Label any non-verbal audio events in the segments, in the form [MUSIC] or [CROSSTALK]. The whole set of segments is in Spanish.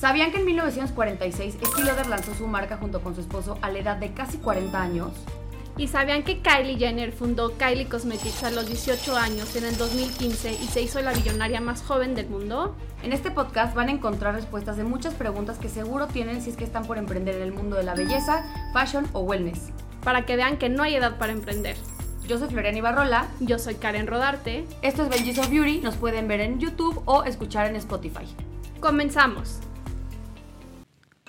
¿Sabían que en 1946 Estée Lauder lanzó su marca junto con su esposo a la edad de casi 40 años? ¿Y sabían que Kylie Jenner fundó Kylie Cosmetics a los 18 años en el 2015 y se hizo la billonaria más joven del mundo? En este podcast van a encontrar respuestas de muchas preguntas que seguro tienen si es que están por emprender en el mundo de la belleza, fashion o wellness. Para que vean que no hay edad para emprender. Yo soy Floriana Ibarrola. Yo soy Karen Rodarte. Esto es Benji's of Beauty. Nos pueden ver en YouTube o escuchar en Spotify. Comenzamos.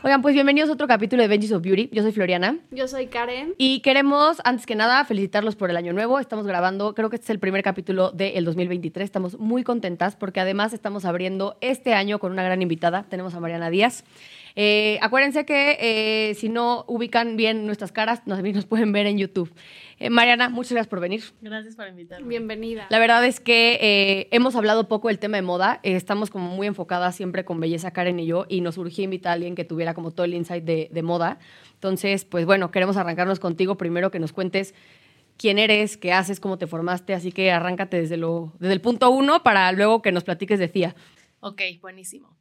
Oigan, pues bienvenidos a otro capítulo de Benji's of Beauty. Yo soy Floriana. Yo soy Karen. Y queremos, antes que nada, felicitarlos por el año nuevo. Estamos grabando, creo que este es el primer capítulo del 2023. Estamos muy contentas porque además estamos abriendo este año con una gran invitada. Tenemos a Mariana Díaz. Eh, acuérdense que eh, si no ubican bien nuestras caras, nos, nos pueden ver en YouTube. Eh, Mariana, muchas gracias por venir. Gracias por invitarme. Bienvenida. La verdad es que hemos hablado poco del tema de moda. estamos como muy enfocadas siempre con belleza Karen y yo y nos urgía invitar a alguien que tuviera como todo el insight de, de moda. Entonces, pues bueno, queremos arrancarnos contigo primero que nos cuentes quién eres, qué haces, cómo te formaste. Así que arráncate desde, lo, desde el punto uno para luego que nos platiques de CIA. Ok, buenísimo.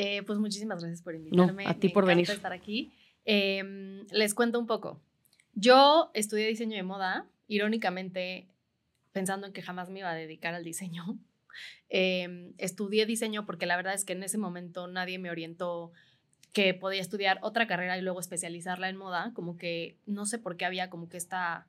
Eh, pues muchísimas gracias por invitarme. a ti por venir. estar aquí. Em, les cuento un poco. Yo estudié diseño de moda, irónicamente, pensando en que jamás me iba a dedicar al diseño. [LAUGHS] Em, estudié diseño porque la verdad es que en ese momento nadie me orientó que podía estudiar otra carrera y luego especializarla en moda, como que no sé por qué había como que esta,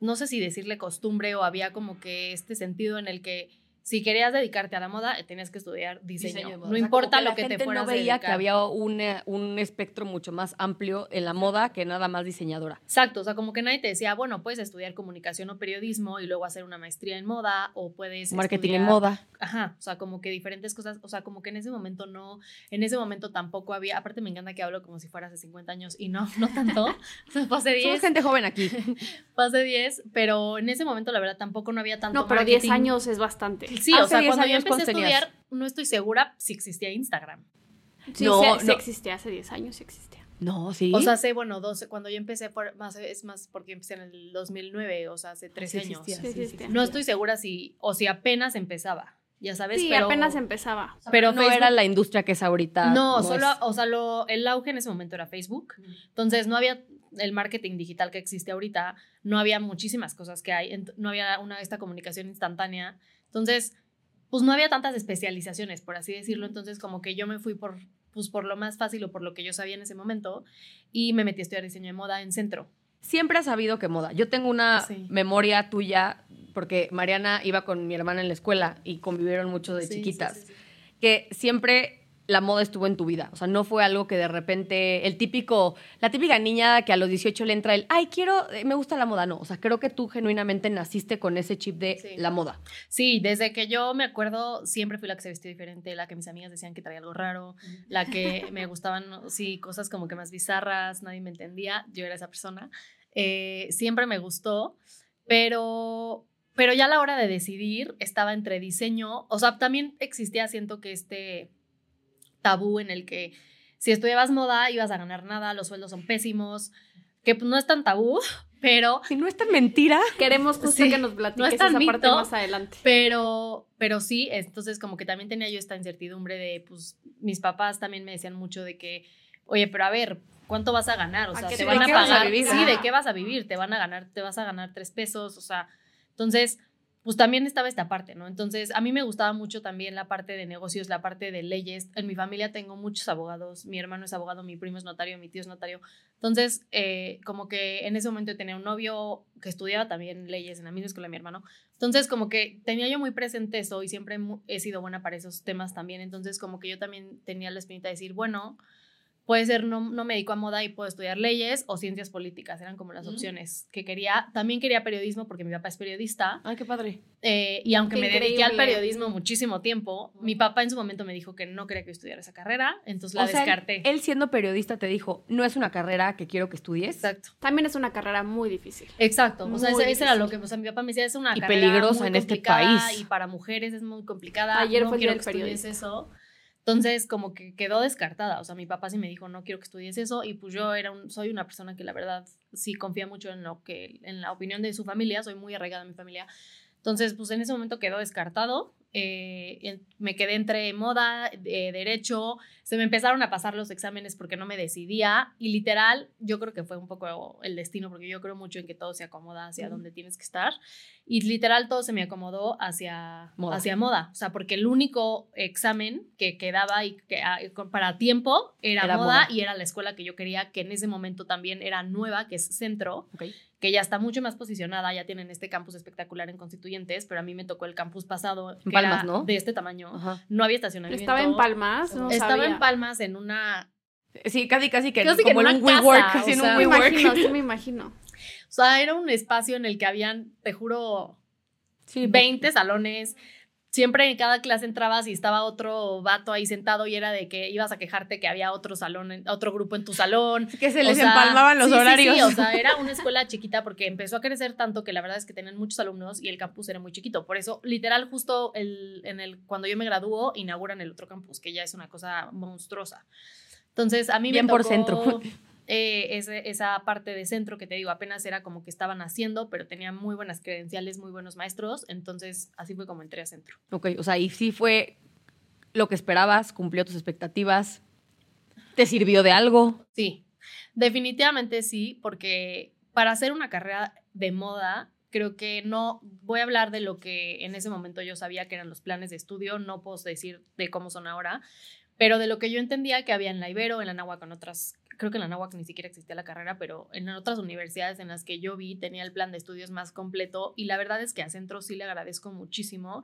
no sé si decirle costumbre o había como que este sentido en el que si querías dedicarte a la moda, eh, tenías que estudiar diseño. no importa lo que, te fueras no veía que había un, eh, un, espectro mucho más amplio en la moda que nada más diseñadora. Exacto, o sea, como que nadie te decía, bueno, puedes estudiar comunicación o periodismo y luego hacer una maestría en moda o puedes marketing en moda. Ajá, o sea, como que diferentes cosas, o sea, como que en ese momento no, en ese momento tampoco había, aparte me encanta que hablo como si fuera hace 50 años y no, [LAUGHS] no tanto. o sea, pasé 10. Somos gente joven aquí. [LAUGHS] pasé 10, pero en ese momento la verdad tampoco no había tanto No, pero 10 años es bastante. Sí, o sea, cuando yo empecé a estudiar, no estoy segura si existía Instagram. Sí, no, sí, existía hace 10 años, sí existía. No, sí. O sea, hace, bueno, 12, cuando yo empecé, por, más, es más porque empecé en el 2009, o sea, hace 13 años. no estoy segura si, o si apenas empezaba, ya sabes. Sí, apenas empezaba. pero no era la industria que es ahorita. No, solo, o sea, lo, el auge en ese momento era Facebook. Entonces, no había el marketing digital que existe ahorita, no había muchísimas cosas que hay, no había una, esta comunicación instantánea. Entonces, pues no había tantas especializaciones, por así decirlo, entonces como que yo me fui por, pues por lo más fácil o por lo que yo sabía en ese momento y me metí a estudiar diseño de moda en centro. Siempre has sabido que moda. Yo tengo una memoria tuya, porque Mariana iba con mi hermana en la escuela y convivieron mucho de chiquitas, que siempre la moda estuvo en tu vida. O sea, no fue algo que de repente, el típico, la típica niña que a los 18 le entra el, ay, quiero, eh, me gusta la moda. No, o sea, creo que tú genuinamente naciste con ese chip de la moda. Sí, desde que yo me acuerdo, siempre fui la que se vestía diferente, la que mis amigas decían que traía algo raro, la que me gustaban, sí, cosas como que más bizarras, nadie me entendía, yo era esa persona. Eh, siempre me gustó, pero pero ya a la hora de decidir estaba entre diseño, o sea, también existía, siento que este tabú en el que si estudiabas moda ibas a ganar nada, los sueldos son pésimos, que pues, no es tan tabú, [LAUGHS] pero... Si no es tan mentira. Queremos que nos platiques esa parte más adelante. Pero, pero sí, entonces como que también tenía yo esta incertidumbre de, pues, mis papás también me decían mucho de que, oye, pero a ver, ¿cuánto vas a ganar? O sea, te van a pagar... Sí, ¿de qué vas a vivir? Te van a ganar, te vas a ganar tres pesos, o sea, entonces pues también estaba esta parte, ¿no? Entonces, a mí me gustaba mucho también la parte de negocios, la parte de leyes. En mi familia tengo muchos abogados, mi hermano es abogado, mi primo es notario, mi tío es notario. Entonces, eh, como que en ese momento tenía un novio que estudiaba también leyes en la misma escuela de mi hermano. Entonces, como que tenía yo muy presente eso y siempre he sido buena para esos temas también. Entonces, como que yo también tenía la espinita de decir, bueno, puede ser no, no me dedico a moda y puedo estudiar leyes o ciencias políticas, eran como las opciones que quería. También quería periodismo porque mi papá es periodista. Ay, qué padre. Eh, y aunque me dediqué al periodismo muchísimo tiempo, mi papá en su momento me dijo que no quería que estudiara esa carrera, entonces la descarté. él, siendo periodista te dijo, no es una carrera que quiero que estudies. Exacto. También es una carrera muy difícil. Exacto. o sea, ese, era lo que, o sea, mi papá me decía, es una y carrera peligrosa en este país. Y para mujeres es muy complicada. Ayer fue quiero el que eso. Entonces, como que quedó descartada. O sea, mi papá sí me dijo, no quiero que estudies eso. Y pues yo era un, soy una persona que la verdad sí confía mucho en lo que, en la opinión de su familia. Soy muy arraigada a mi familia. Entonces, pues en ese momento quedó descartado. eh, me quedé entre moda, derecho, se me empezaron a pasar los exámenes porque no me decidía y literal, yo creo que fue un poco el destino porque yo creo mucho en que todo se acomoda hacia donde tienes que estar y literal todo se me acomodó hacia moda. hacia moda, o sea, porque el único examen que quedaba y que ah, para tiempo era, moda, y era la escuela que yo quería, que en ese momento también era nueva, que es Centro. Que ya está mucho más posicionada, ya tienen este campus espectacular en Constituyentes, pero a mí me tocó el campus pasado, que Palmas, ¿no? De este tamaño. No había estacionamiento. Estaba en Palmas, no Estaba en Palmas en una Sí, casi casi que como en un WeWork, casi en un WeWork. Sí, me imagino. O sea, era un espacio en el que habían, te juro, sí, 20 salones, siempre en cada clase entrabas y estaba otro vato ahí sentado y era de que ibas a quejarte que había otro salón, otro grupo en tu salón. Que se les empalmaban los horarios. Sí, o sea, [LAUGHS] era una escuela chiquita porque empezó a crecer tanto que la verdad es que tenían muchos alumnos y el campus era muy chiquito. Por eso, literal, justo el, en el, cuando yo me graduó, inauguran el otro campus, que ya es una cosa monstruosa. Entonces, a mí Bien me tocó, por centro. [LAUGHS] Eh, esa parte de centro que te digo, apenas era como que estaban haciendo, pero tenía muy buenas credenciales, muy buenos maestros, entonces así fue como entré a centro. Ok, o sea, y sí fue lo que esperabas, cumplió tus expectativas, ¿te sirvió de algo? Sí, definitivamente sí, porque para hacer una carrera de moda, creo que no voy a hablar de lo que en ese momento yo sabía que eran los planes de estudio, no puedo decir de cómo son ahora, pero de lo que yo entendía que había en la Ibero, en la Nahua con otras creo que en la Nahuac ni siquiera existía la carrera, pero en otras universidades en las que yo vi tenía el plan de estudios más completo y la verdad es que a Centro sí le agradezco muchísimo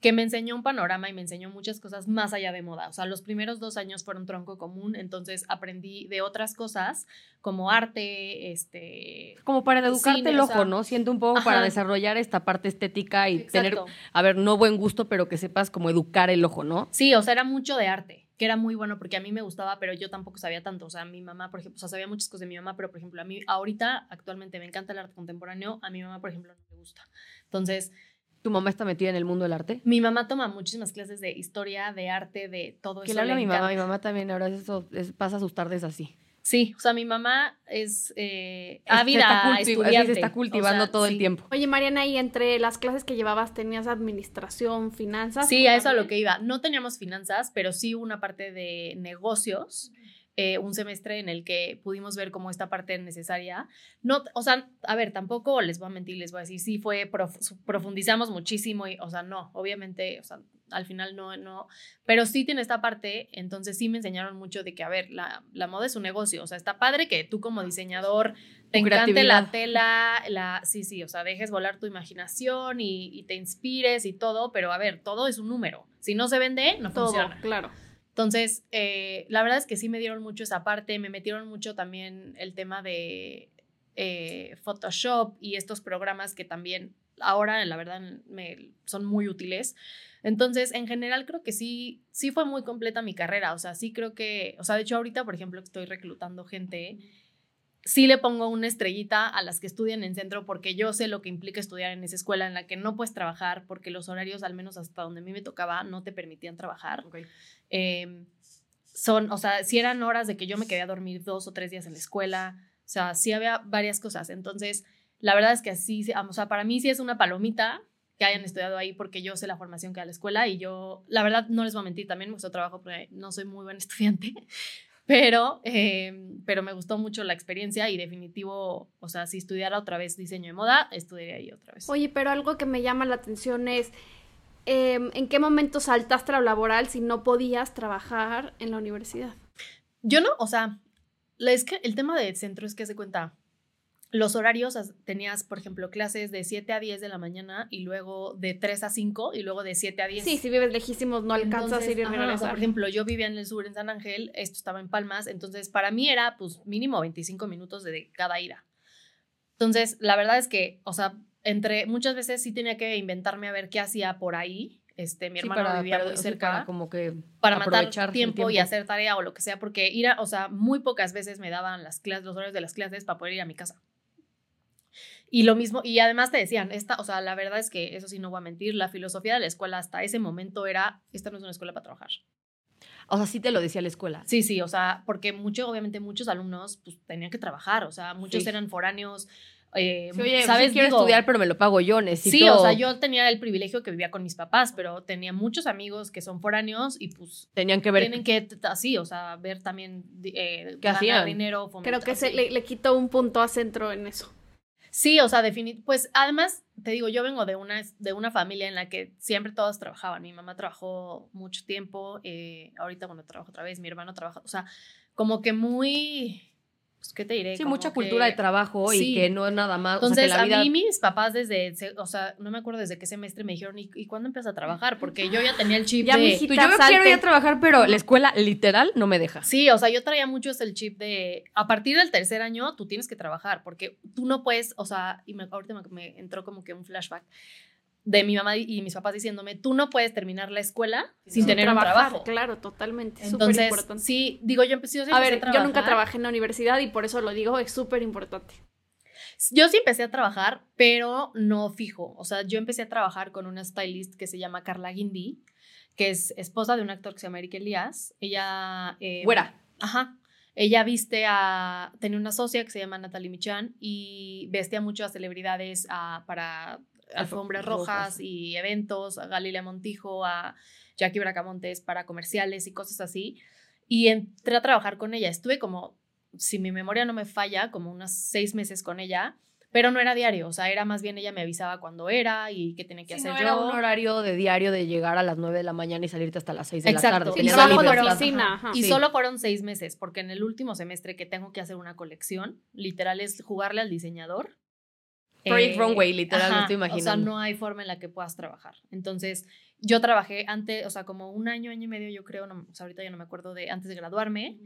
que me enseñó un panorama y me enseñó muchas cosas más allá de moda. O sea, los primeros dos años fueron tronco común, entonces aprendí de otras cosas como arte, este... Como para educarte el ojo, ¿no? Siento un poco para desarrollar esta parte estética y tener, a ver, no buen gusto, pero que sepas como educar el ojo, ¿no? Sí, o sea, era mucho de arte que era muy bueno porque a mí me gustaba, pero yo tampoco sabía tanto. O sea, mi mamá, por ejemplo, o sea, sabía muchas cosas de mi mamá, pero por ejemplo, a mí ahorita, actualmente me encanta el arte contemporáneo, a mi mamá, por ejemplo, no le gusta. Entonces... ¿Tu mamá está metida en el mundo del arte? Mi mamá toma muchísimas clases de historia, de arte, de todo eso. Que le habla mi mamá, mi mamá también ahora eso pasa sus tardes así. Sí, o sea, mi mamá es eh, ávida se estudiante. se está cultivando todo el tiempo. Oye, Mariana, y entre las clases que llevabas tenías administración, finanzas. Sí, a eso a lo que iba. No teníamos finanzas, pero sí una parte de negocios. Eh, un semestre en el que pudimos ver cómo esta parte necesaria. No, o sea, a ver, tampoco les voy a mentir, les voy a decir, sí fue, profundizamos muchísimo y, o sea, no, obviamente, o sea, al final no, no, pero sí tiene esta parte, entonces sí me enseñaron mucho de que, a ver, la, la moda es un negocio, o sea, está padre que tú como diseñador te encante la tela, la, sí, sí, o sea, dejes volar tu imaginación y, y, te inspires y todo, pero a ver, todo es un número, si no se vende, no todo, funciona. Claro. Entonces, eh, la verdad es que sí me dieron mucho esa parte, me metieron mucho también el tema de eh, Photoshop y estos programas que también ahora, la verdad, me, son muy útiles. Entonces, en general, creo que sí, sí fue muy completa mi carrera. O sea, sí creo que, o sea, de hecho, ahorita, por ejemplo, estoy reclutando gente, sí le pongo una estrellita a las que estudian en centro porque yo sé lo que implica estudiar en esa escuela en la que no puedes trabajar porque los horarios, al menos hasta donde a mí me tocaba, no te permitían trabajar. Em, son, o sea, si eran horas de que yo me quedé a dormir dos o tres días en la escuela, o sea, sí había varias cosas. Entonces, la verdad es que así, o sea, para mí sí es una palomita que hayan estudiado ahí porque yo sé la formación que da la escuela y yo, la verdad, no les voy a mentir, también me gustó trabajo porque no soy muy buen [LAUGHS] estudiante, pero, em, pero me gustó mucho la experiencia y definitivo, o sea, si estudiara otra vez diseño de moda, estudiaría ahí otra vez. Oye, pero algo que me llama la atención es, em, ¿en qué momento saltaste a lo laboral si no podías trabajar en la universidad? Yo no, o sea, es que el tema de centro es que se cuenta, los horarios, tenías, por ejemplo, clases de 7 a 10 de la mañana y luego de 3 a 5 y luego de 7 a 10. Sí, si vives lejísimos no alcanzas a ir y regresar. por ejemplo, yo vivía en el sur, en San Ángel, esto estaba en Palmas, entonces para mí era pues mínimo 25 minutos de cada ida. Entonces, la verdad es que, o sea, entre muchas veces sí tenía que inventarme a ver qué hacía por ahí. Este, mi hermano vivía muy cerca. Para como que para matar tiempo, tiempo, y hacer tarea o lo que sea, porque ir a, o sea, muy pocas veces me daban las clases, los horarios de las clases para poder ir a mi casa. Y lo mismo, y además te decían, esta, o sea, la verdad es que eso sí no voy a mentir, la filosofía de la escuela hasta ese momento era, esta no es una escuela para trabajar. O sea, sí te lo decía la escuela. Sí, sí, o sea, porque mucho, obviamente muchos alumnos pues tenían que trabajar, o sea, muchos eran foráneos, eh, oye, ¿sabes? quiero estudiar, pero me lo pago yo, necesito... Sí, o sea, yo tenía el privilegio que vivía con mis papás, pero tenía muchos amigos que son foráneos y pues... Tenían que ver... Tienen que, así, o sea, ver también eh, ¿Qué hacían? dinero. Creo que se le, le quitó un punto a centro en eso. Sí, o sea, definitivamente, pues además, te digo, yo vengo de una, de una familia en la que siempre todos trabajaban. Mi mamá trabajó mucho tiempo, eh, ahorita cuando trabajo otra vez, mi hermano trabaja, o sea, como que muy pues, ¿qué te diré? Sí, mucha cultura de trabajo y que no es nada más. Entonces, o sea, que a mí mis papás desde, o sea, no me acuerdo desde qué semestre me dijeron, ¿y, cuándo empiezas a trabajar? Porque yo ya tenía el chip ya, de... Mijita, yo quiero ir a trabajar, pero la escuela literal no me deja. Sí, o sea, yo traía mucho el chip de, a partir del tercer año, tú tienes que trabajar, porque tú no puedes, o sea, y me, ahorita me entró como que un flashback de mi mamá y mis papás diciéndome, tú no puedes terminar la escuela sin, tener un trabajo. Claro, totalmente. Entonces, importante. sí, digo, yo empecé, a ver, yo nunca trabajé en la universidad y por eso lo digo, es súper importante. Yo sí empecé a trabajar, pero no fijo. O sea, yo empecé a trabajar con una stylist que se llama Carla Guindy, que es esposa de un actor que se llama Eric Elías. Ella... Eh, Ajá. Ella viste a... Tenía una socia que se llama Natalie Michan y vestía mucho a celebridades para alfombras rojas, y eventos, a Galilea Montijo, a Jackie Bracamontes para comerciales y cosas así. Y entré a trabajar con ella. Estuve como, si mi memoria no me falla, como unos seis meses con ella, pero no era diario, o sea, era más bien ella me avisaba cuándo era y qué tenía que hacer no yo. Era un horario de diario de llegar a las nueve de la mañana y salirte hasta las seis de la tarde. Y solo, fueron, y solo fueron seis meses, porque en el último semestre que tengo que hacer una colección, literal es jugarle al diseñador Project eh, Runway, literal, estoy imaginando. O sea, no hay forma en la que puedas trabajar. Entonces, yo trabajé antes, o sea, como un año, año y medio, yo creo, no, o sea, ahorita ya no me acuerdo de antes de graduarme,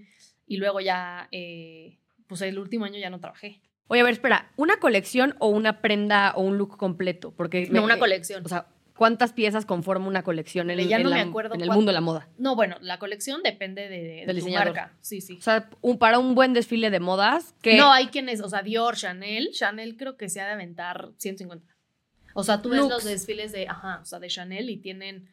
y luego ya, eh, pues el último año ya no trabajé. Oye, a ver, espera, ¿una colección o una prenda o un look completo? Porque no, una colección. O sea, ¿Cuántas piezas conforma una colección en, el, en el mundo de la moda? No, bueno, la colección depende de, de tu marca. Sí, sí. O sea, para un buen desfile de modas, que... No, hay quienes, o sea, Dior, Chanel, Chanel creo que se ha de aventar 150. O sea, tú ves los desfiles de, ajá, o sea, de Chanel y tienen...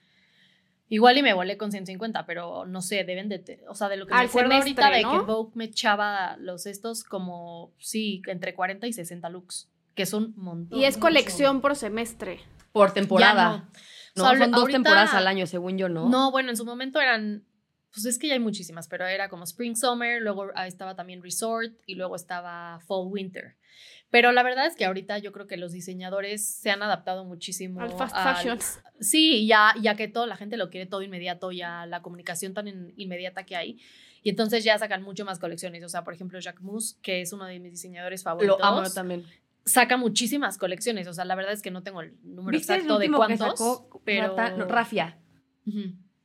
Igual y me volé con 150, pero no sé, deben de... O sea, de lo que me acuerdo ahorita de que Vogue me echaba los estos como, sí, entre 40 y 60 looks, que son montón. Y es colección por semestre por temporada. no. son dos temporadas al año, según yo, ¿no? No, bueno, en su momento eran, pues es que ya hay muchísimas, pero era como Spring Summer, luego estaba también Resort y luego estaba Fall Winter. Pero la verdad es que ahorita yo creo que los diseñadores se han adaptado muchísimo al fast fashion. Sí, ya, ya que toda la gente lo quiere todo inmediato, ya la comunicación tan inmediata que hay. Y entonces ya sacan mucho más colecciones. O sea, por ejemplo, Jacques Mus, que es uno de mis diseñadores favoritos. Lo amo también saca muchísimas colecciones. O sea, la verdad es que no tengo el número exacto de cuántos. pero. Rafia.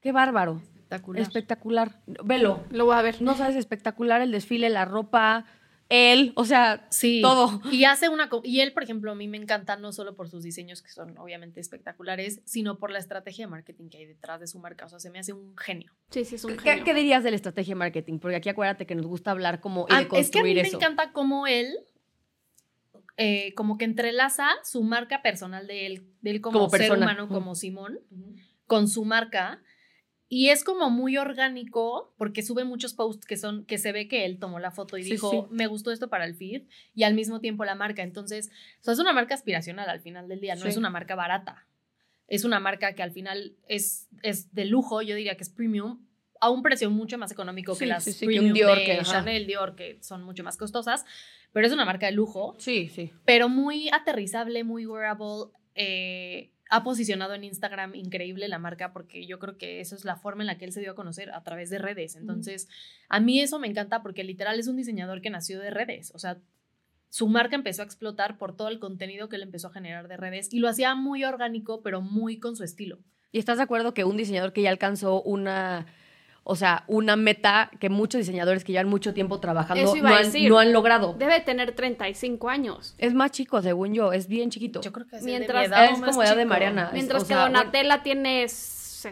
Qué bárbaro. Espectacular. Espectacular. Velo. Lo voy a ver. No sabes, espectacular el desfile, la ropa, él, o sea, sí. todo. Y hace una. Y él, por ejemplo, a mí me encanta no solo por sus diseños, que son obviamente espectaculares, sino por la estrategia de marketing que hay detrás de su marca. O sea, se me hace un genio. Sí, sí, es un genio. ¿Qué, dirías de la estrategia de marketing? Porque aquí acuérdate que nos gusta hablar como y de construir Es que a mí me encanta cómo él eh, como que entrelaza su marca personal de él, de él como, ser humano, como Simón, con su marca. Y es como muy orgánico porque sube muchos posts que son que se ve que él tomó la foto y dijo, me gustó esto para el feed y al mismo tiempo la marca. Entonces, o es una marca aspiracional al final del día, no es una marca barata. Es una marca que al final es, es de lujo, yo diría que es premium, a un precio mucho más económico que las premium Dior, de Chanel, Dior, que son mucho más costosas, pero es una marca de lujo. Sí, sí. Pero muy aterrizable, muy wearable. Eh, ha posicionado en Instagram increíble la marca porque yo creo que eso es la forma en la que él se dio a conocer a través de redes. Entonces, a mí eso me encanta porque literal es un diseñador que nació de redes. O sea, su marca empezó a explotar por todo el contenido que él empezó a generar de redes y lo hacía muy orgánico, pero muy con su estilo. ¿Y estás de acuerdo que un diseñador que ya alcanzó una o sea, una meta que muchos diseñadores que llevan mucho tiempo trabajando no han, logrado. Debe tener 35 años. Es más chico, según yo, es bien chiquito. Yo creo que es, Mientras, es como edad de Mariana. Mientras que Donatella tiene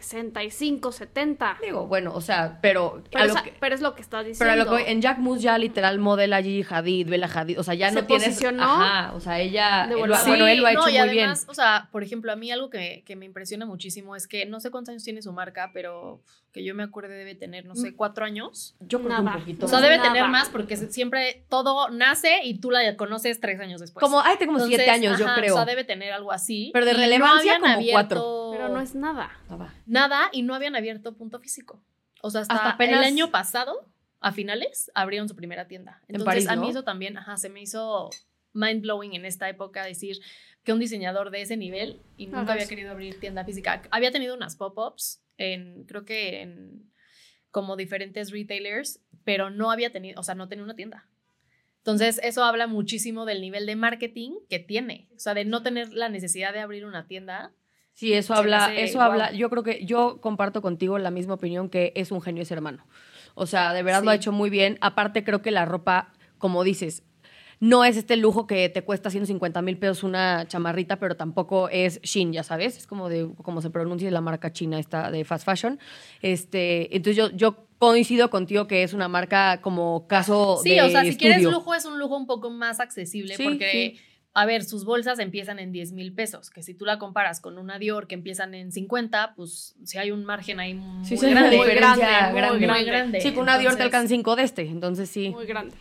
65, 70. Digo, bueno, o sea, pero... Pero, es lo que estás diciendo. Pero lo que, en Jack Moose ya literal modela Gigi Hadid, Bella Hadid, o sea, ya no tienes... Ajá, o sea, ella... bueno, él lo ha hecho muy además, bien. O sea, por ejemplo, a mí algo que, que, me impresiona muchísimo es que no sé cuántos años tiene su marca, pero que yo me acuerde debe tener, no sé, mm. cuatro años. Yo creo un poquito O sea, debe tener más porque siempre todo nace y tú la conoces tres años después. Como, ay, tengo como siete años, yo creo. O sea, debe tener algo así. Pero de relevancia como cuatro. Pero no es nada. Nada y no habían abierto punto físico. O sea, hasta, apenas... el año pasado, a finales, abrieron su primera tienda. Entonces, a mí eso también, ajá, se me hizo mind blowing en esta época decir que un diseñador de ese nivel y nunca había querido abrir tienda física. Había tenido unas pop-ups en, creo que en como diferentes retailers, pero no había tenido, o sea, no tenía una tienda. Entonces, eso habla muchísimo del nivel de marketing que tiene, o sea, de no tener la necesidad de abrir una tienda. Sí, eso habla, eso habla, yo creo que yo comparto contigo la misma opinión que es un genio ese hermano. O sea, de verdad lo ha hecho muy bien. Aparte, creo que la ropa, como dices, no es este lujo que te cuesta 150 mil pesos una chamarrita, pero tampoco es Shin, ya sabes, es como de como se pronuncia la marca china esta de fast fashion. Este, entonces yo, yo coincido contigo que es una marca como caso sí, o sea, si quieres lujo es un lujo un poco más accesible porque A ver, sus bolsas empiezan en 10 mil pesos, que si tú la comparas con una Dior que empiezan en 50, pues si hay un margen ahí muy, grande, muy grande, muy grande, Sí, con una Dior te alcanza 5 de este, entonces sí. Muy grande.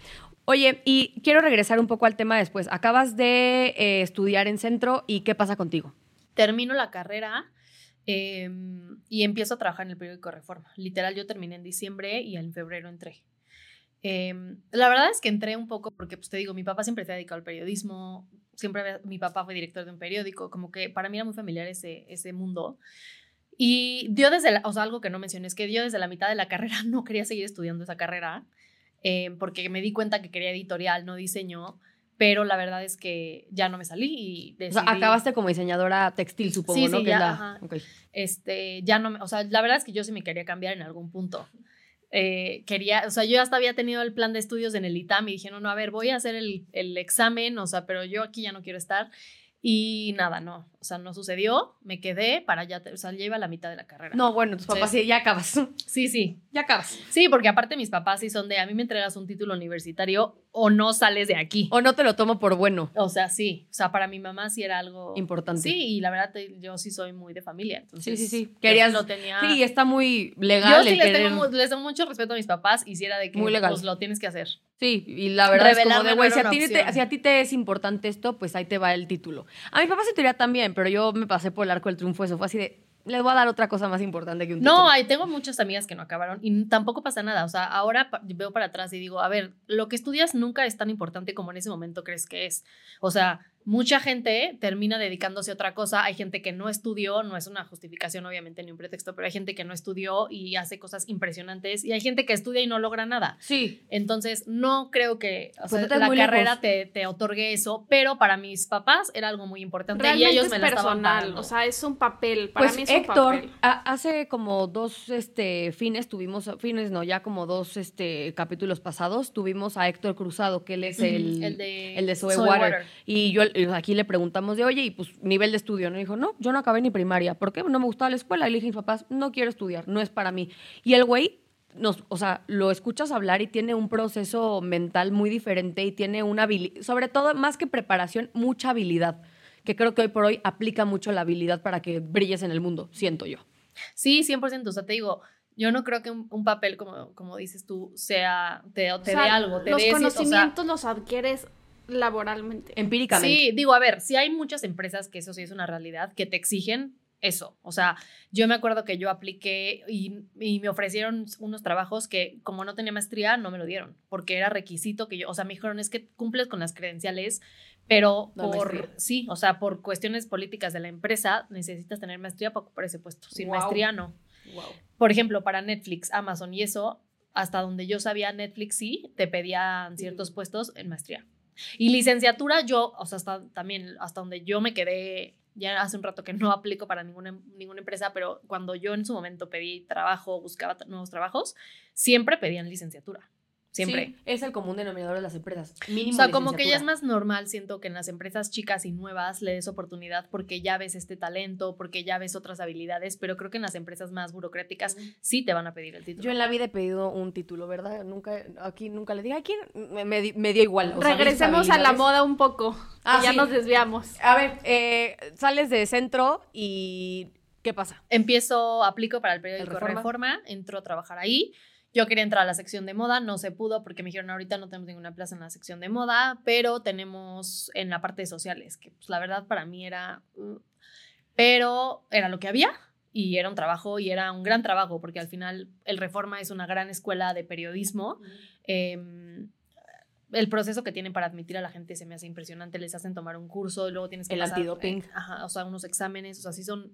Oye, y quiero regresar un poco al tema después. Acabas de eh, estudiar en centro y ¿qué pasa contigo? Termino la carrera em, y empiezo a trabajar en el periódico Reforma. Literal, yo terminé en diciembre y en febrero entré. Em, la verdad es que entré un poco porque, pues te digo, mi papá siempre se ha dedicado al periodismo, siempre mi papá fue director de un periódico, como que para mí era muy familiar ese, ese mundo. Y dio desde, la, o sea, algo que no mencioné es que dio desde la mitad de la [LAUGHS] carrera no quería seguir estudiando esa carrera eh, porque me di cuenta que quería editorial, no diseño, pero la verdad es que ya no me salí y decidí... O sea, acabaste como diseñadora textil, supongo, sí, ¿no? Sí, ya, Este, ya no, o sea, la verdad es que yo sí me quería cambiar en algún punto. Eh, quería, o sea, yo hasta había tenido el plan de estudios en el ITAM y dije, no, no, a ver, voy a hacer el, el examen, o sea, pero yo aquí ya no quiero estar. Y nada, no, o sea, no sucedió, me quedé para ya, o sea, ya iba a la mitad de la carrera. No, bueno, tus papás sí, ya acabas. Sí, sí. Ya acabas. Sí, porque aparte mis papás sí son de, a mí me entregas un título universitario o no sales de aquí. O no te lo tomo por bueno. O sea, sí, o sea, para mi mamá sí era algo... Importante. Sí, y la verdad yo sí soy muy de familia, entonces... Sí, sí, sí. Querías... Lo tenía... Sí, está muy legal. Yo sí les, tengo, les tengo mucho respeto a mis papás y si era de que muy legal. pues lo tienes que hacer. Sí, y la verdad es como de, güey, si, si, a ti te es importante esto, pues ahí te va el título. A mi papá se te también, pero yo me pasé por el arco del triunfo, eso fue así de, les voy a dar otra cosa más importante que un título. No, tengo muchas amigas que no acabaron y tampoco pasa nada. O sea, ahora veo para atrás y digo, a ver, lo que estudias nunca es tan importante como en ese momento crees que es. O sea, mucha gente termina dedicándose a otra cosa. Hay gente que no estudió, no es una justificación obviamente ni un pretexto, pero hay gente que no estudió y hace cosas impresionantes y hay gente que estudia y no logra nada. Sí. Entonces, no creo que pues la carrera te, te, otorgue eso, pero para mis papás era algo muy importante y ellos me lo estaban O sea, es un papel. Para pues mí es Héctor, un papel. hace como dos este, fines tuvimos, fines no, ya como dos este, capítulos pasados, tuvimos a Héctor Cruzado, que él es el, el de, el de Soy Water. Y yo aquí le preguntamos de, oye, y pues nivel de estudio, ¿no? Y dijo, no, yo no acabé ni primaria. ¿Por qué? No me gustaba la escuela. Y le dije a mis papás, no quiero estudiar, no es para mí. Y el güey, nos, o sea, lo escuchas hablar y tiene un proceso mental muy diferente y tiene una habilidad, sobre todo, más que preparación, mucha habilidad, que creo que hoy por hoy aplica mucho la habilidad para que brilles en el mundo, siento yo. Sí, 100%. O sea, te digo, yo no creo que un, papel, como, como dices tú, sea, te, te dé algo. Te los conocimientos los adquieres laboralmente. Empíricamente. Sí, digo, a ver, si hay muchas empresas que eso sí es una realidad, que te exigen eso. O sea, yo me acuerdo que yo apliqué y, me ofrecieron unos trabajos que como no tenía maestría, no me lo dieron, porque era requisito que yo, o sea, me dijeron, es que cumples con las credenciales, pero por, sí, o sea, por cuestiones políticas de la empresa, necesitas tener maestría para ocupar ese puesto. Sin maestría, no. Por ejemplo, para Netflix, Amazon y eso, hasta donde yo sabía Netflix sí, te pedían ciertos puestos en maestría. Y licenciatura, yo, o sea, hasta también, hasta donde yo me quedé, ya hace un rato que no aplico para ninguna, ninguna empresa, pero cuando yo en su momento pedí trabajo, buscaba nuevos trabajos, siempre pedían licenciatura. Siempre. es el común denominador de las empresas. Mínimo o sea, como que ya es más normal, siento que en las empresas chicas y nuevas le des oportunidad porque ya ves este talento, porque ya ves otras habilidades, pero creo que en las empresas más burocráticas sí te van a pedir el título. Yo en la vida he pedido un título, ¿verdad? Nunca, aquí nunca le digo, ¿a quién? Me, dio igual. Regresemos a la moda un poco. Ah, ya nos desviamos. A ver, eh, sales de centro y ¿qué pasa? Empiezo, aplico para el periódico Reforma, Reforma entro a trabajar ahí yo quería entrar a la sección de moda, no se pudo porque me dijeron ahorita no tenemos ninguna plaza en la sección de moda, pero tenemos en la parte de sociales, que pues la verdad para mí era... Uh, pero era lo que había y era un trabajo y era un gran trabajo porque al final el Reforma es una gran escuela de periodismo. Em, el proceso que tienen para admitir a la gente se me hace impresionante. Les hacen tomar un curso y luego tienes que el pasar, antidoping. ajá, o sea, unos exámenes, o sea, sí son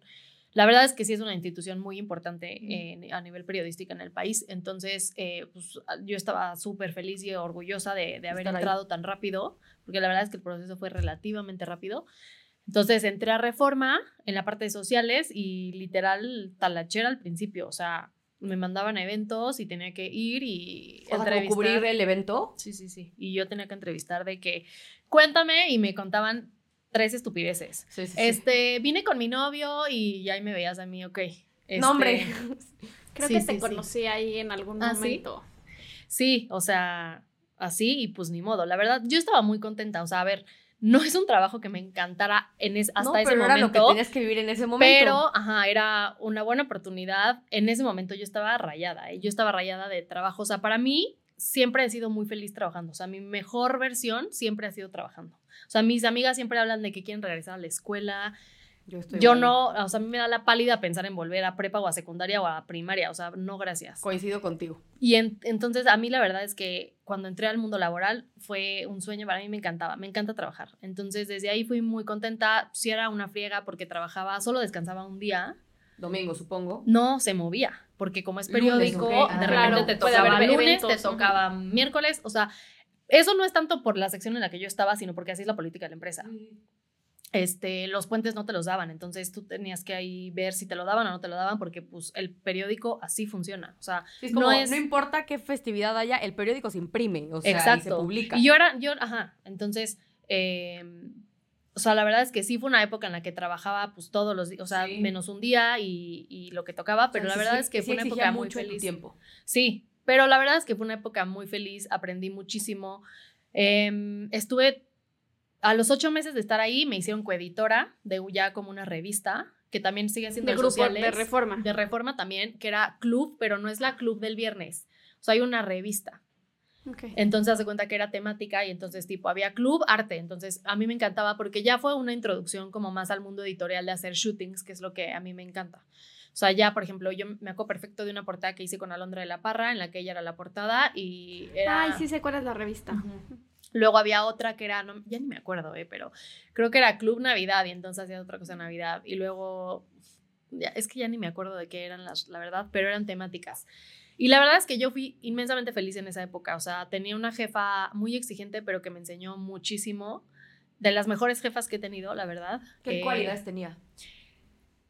la verdad es que sí es una institución muy importante a nivel periodístico en el país. Entonces, eh, pues, yo estaba súper feliz y orgullosa de, haber entrado tan rápido, porque la verdad es que el proceso fue relativamente rápido. Entonces entré a Reforma en la parte de sociales y literal talachera al principio, o sea, me mandaban a eventos y tenía que ir y o cubrir el evento. Sí, sí, sí. Y yo tenía que entrevistar de que cuéntame y me contaban tres estupideces. este, vine con mi novio y ya ahí me veías a mí, ok. Este, no, hombre. [LAUGHS] Creo que te conocí ahí en algún ¿Ah, momento. Sí? o sea, así y pues ni modo. La verdad, yo estaba muy contenta. O sea, a ver, no es un trabajo que me encantara en hasta ese momento. Lo que tenías que vivir en ese momento. Pero, ajá, era una buena oportunidad. En ese momento yo estaba rayada. ¿eh? Yo estaba rayada de trabajo. O sea, para mí siempre he sido muy feliz trabajando. O sea, mi mejor versión siempre ha sido trabajando. O sea, mis amigas siempre hablan de que quieren regresar a la escuela. Yo, estoy yo no, o sea, a mí me da la pálida pensar en volver a prepa o a secundaria o a primaria, o sea, no gracias. Coincido contigo. Y entonces a mí la verdad es que cuando entré al mundo laboral fue un sueño, para mí me encantaba, me encanta trabajar. Entonces desde ahí fui muy contenta, si era una friega porque trabajaba, solo descansaba un día. Domingo, supongo. No, se movía, porque como es periódico, de ah, repente te tocaba lunes, te tocaba miércoles, o sea, eso no es tanto por la sección en la que yo estaba, sino porque así es la política de la empresa. Este, los puentes no te los daban, entonces tú tenías que ahí ver si te lo daban o no te lo daban, porque pues el periódico así funciona. O sea, no, es... no importa qué festividad haya, el periódico se imprime, o sea, Y se publica. Y yo era, yo, ajá, entonces, em, o sea, la verdad es que sí fue una época en la que trabajaba pues todos los días, o sea, menos un día y, lo que tocaba, pero la verdad es que fue una época muy feliz. Tiempo. Sí, pero la verdad es que fue una época muy feliz, aprendí muchísimo. Em, estuve a los ocho meses de estar ahí, me hicieron coeditora de ya como una revista que también sigue siendo de grupo de reforma. De reforma también, que era club, pero no es la club del viernes. O sea, hay una revista. Entonces, hace cuenta que era temática y entonces, tipo, había club, arte. Entonces, a mí me encantaba porque ya fue una introducción como más al mundo editorial de hacer shootings, que es lo que a mí me encanta. O sea, ya, por ejemplo, yo me acuerdo perfecto de una portada que hice con Alondra de la Parra, en la que ella era la portada y era... Ay, sí sé cuál es la revista. Luego había otra que era, no, ya ni me acuerdo, eh, pero creo que era Club Navidad y entonces hacía otra cosa en Navidad. Y luego, ya, es que ya ni me acuerdo de qué eran las, la verdad, pero eran temáticas. Y la verdad es que yo fui inmensamente feliz en esa época. O sea, tenía una jefa muy exigente, pero que me enseñó muchísimo. De las mejores jefas que he tenido, la verdad. ¿Qué cualidades tenía?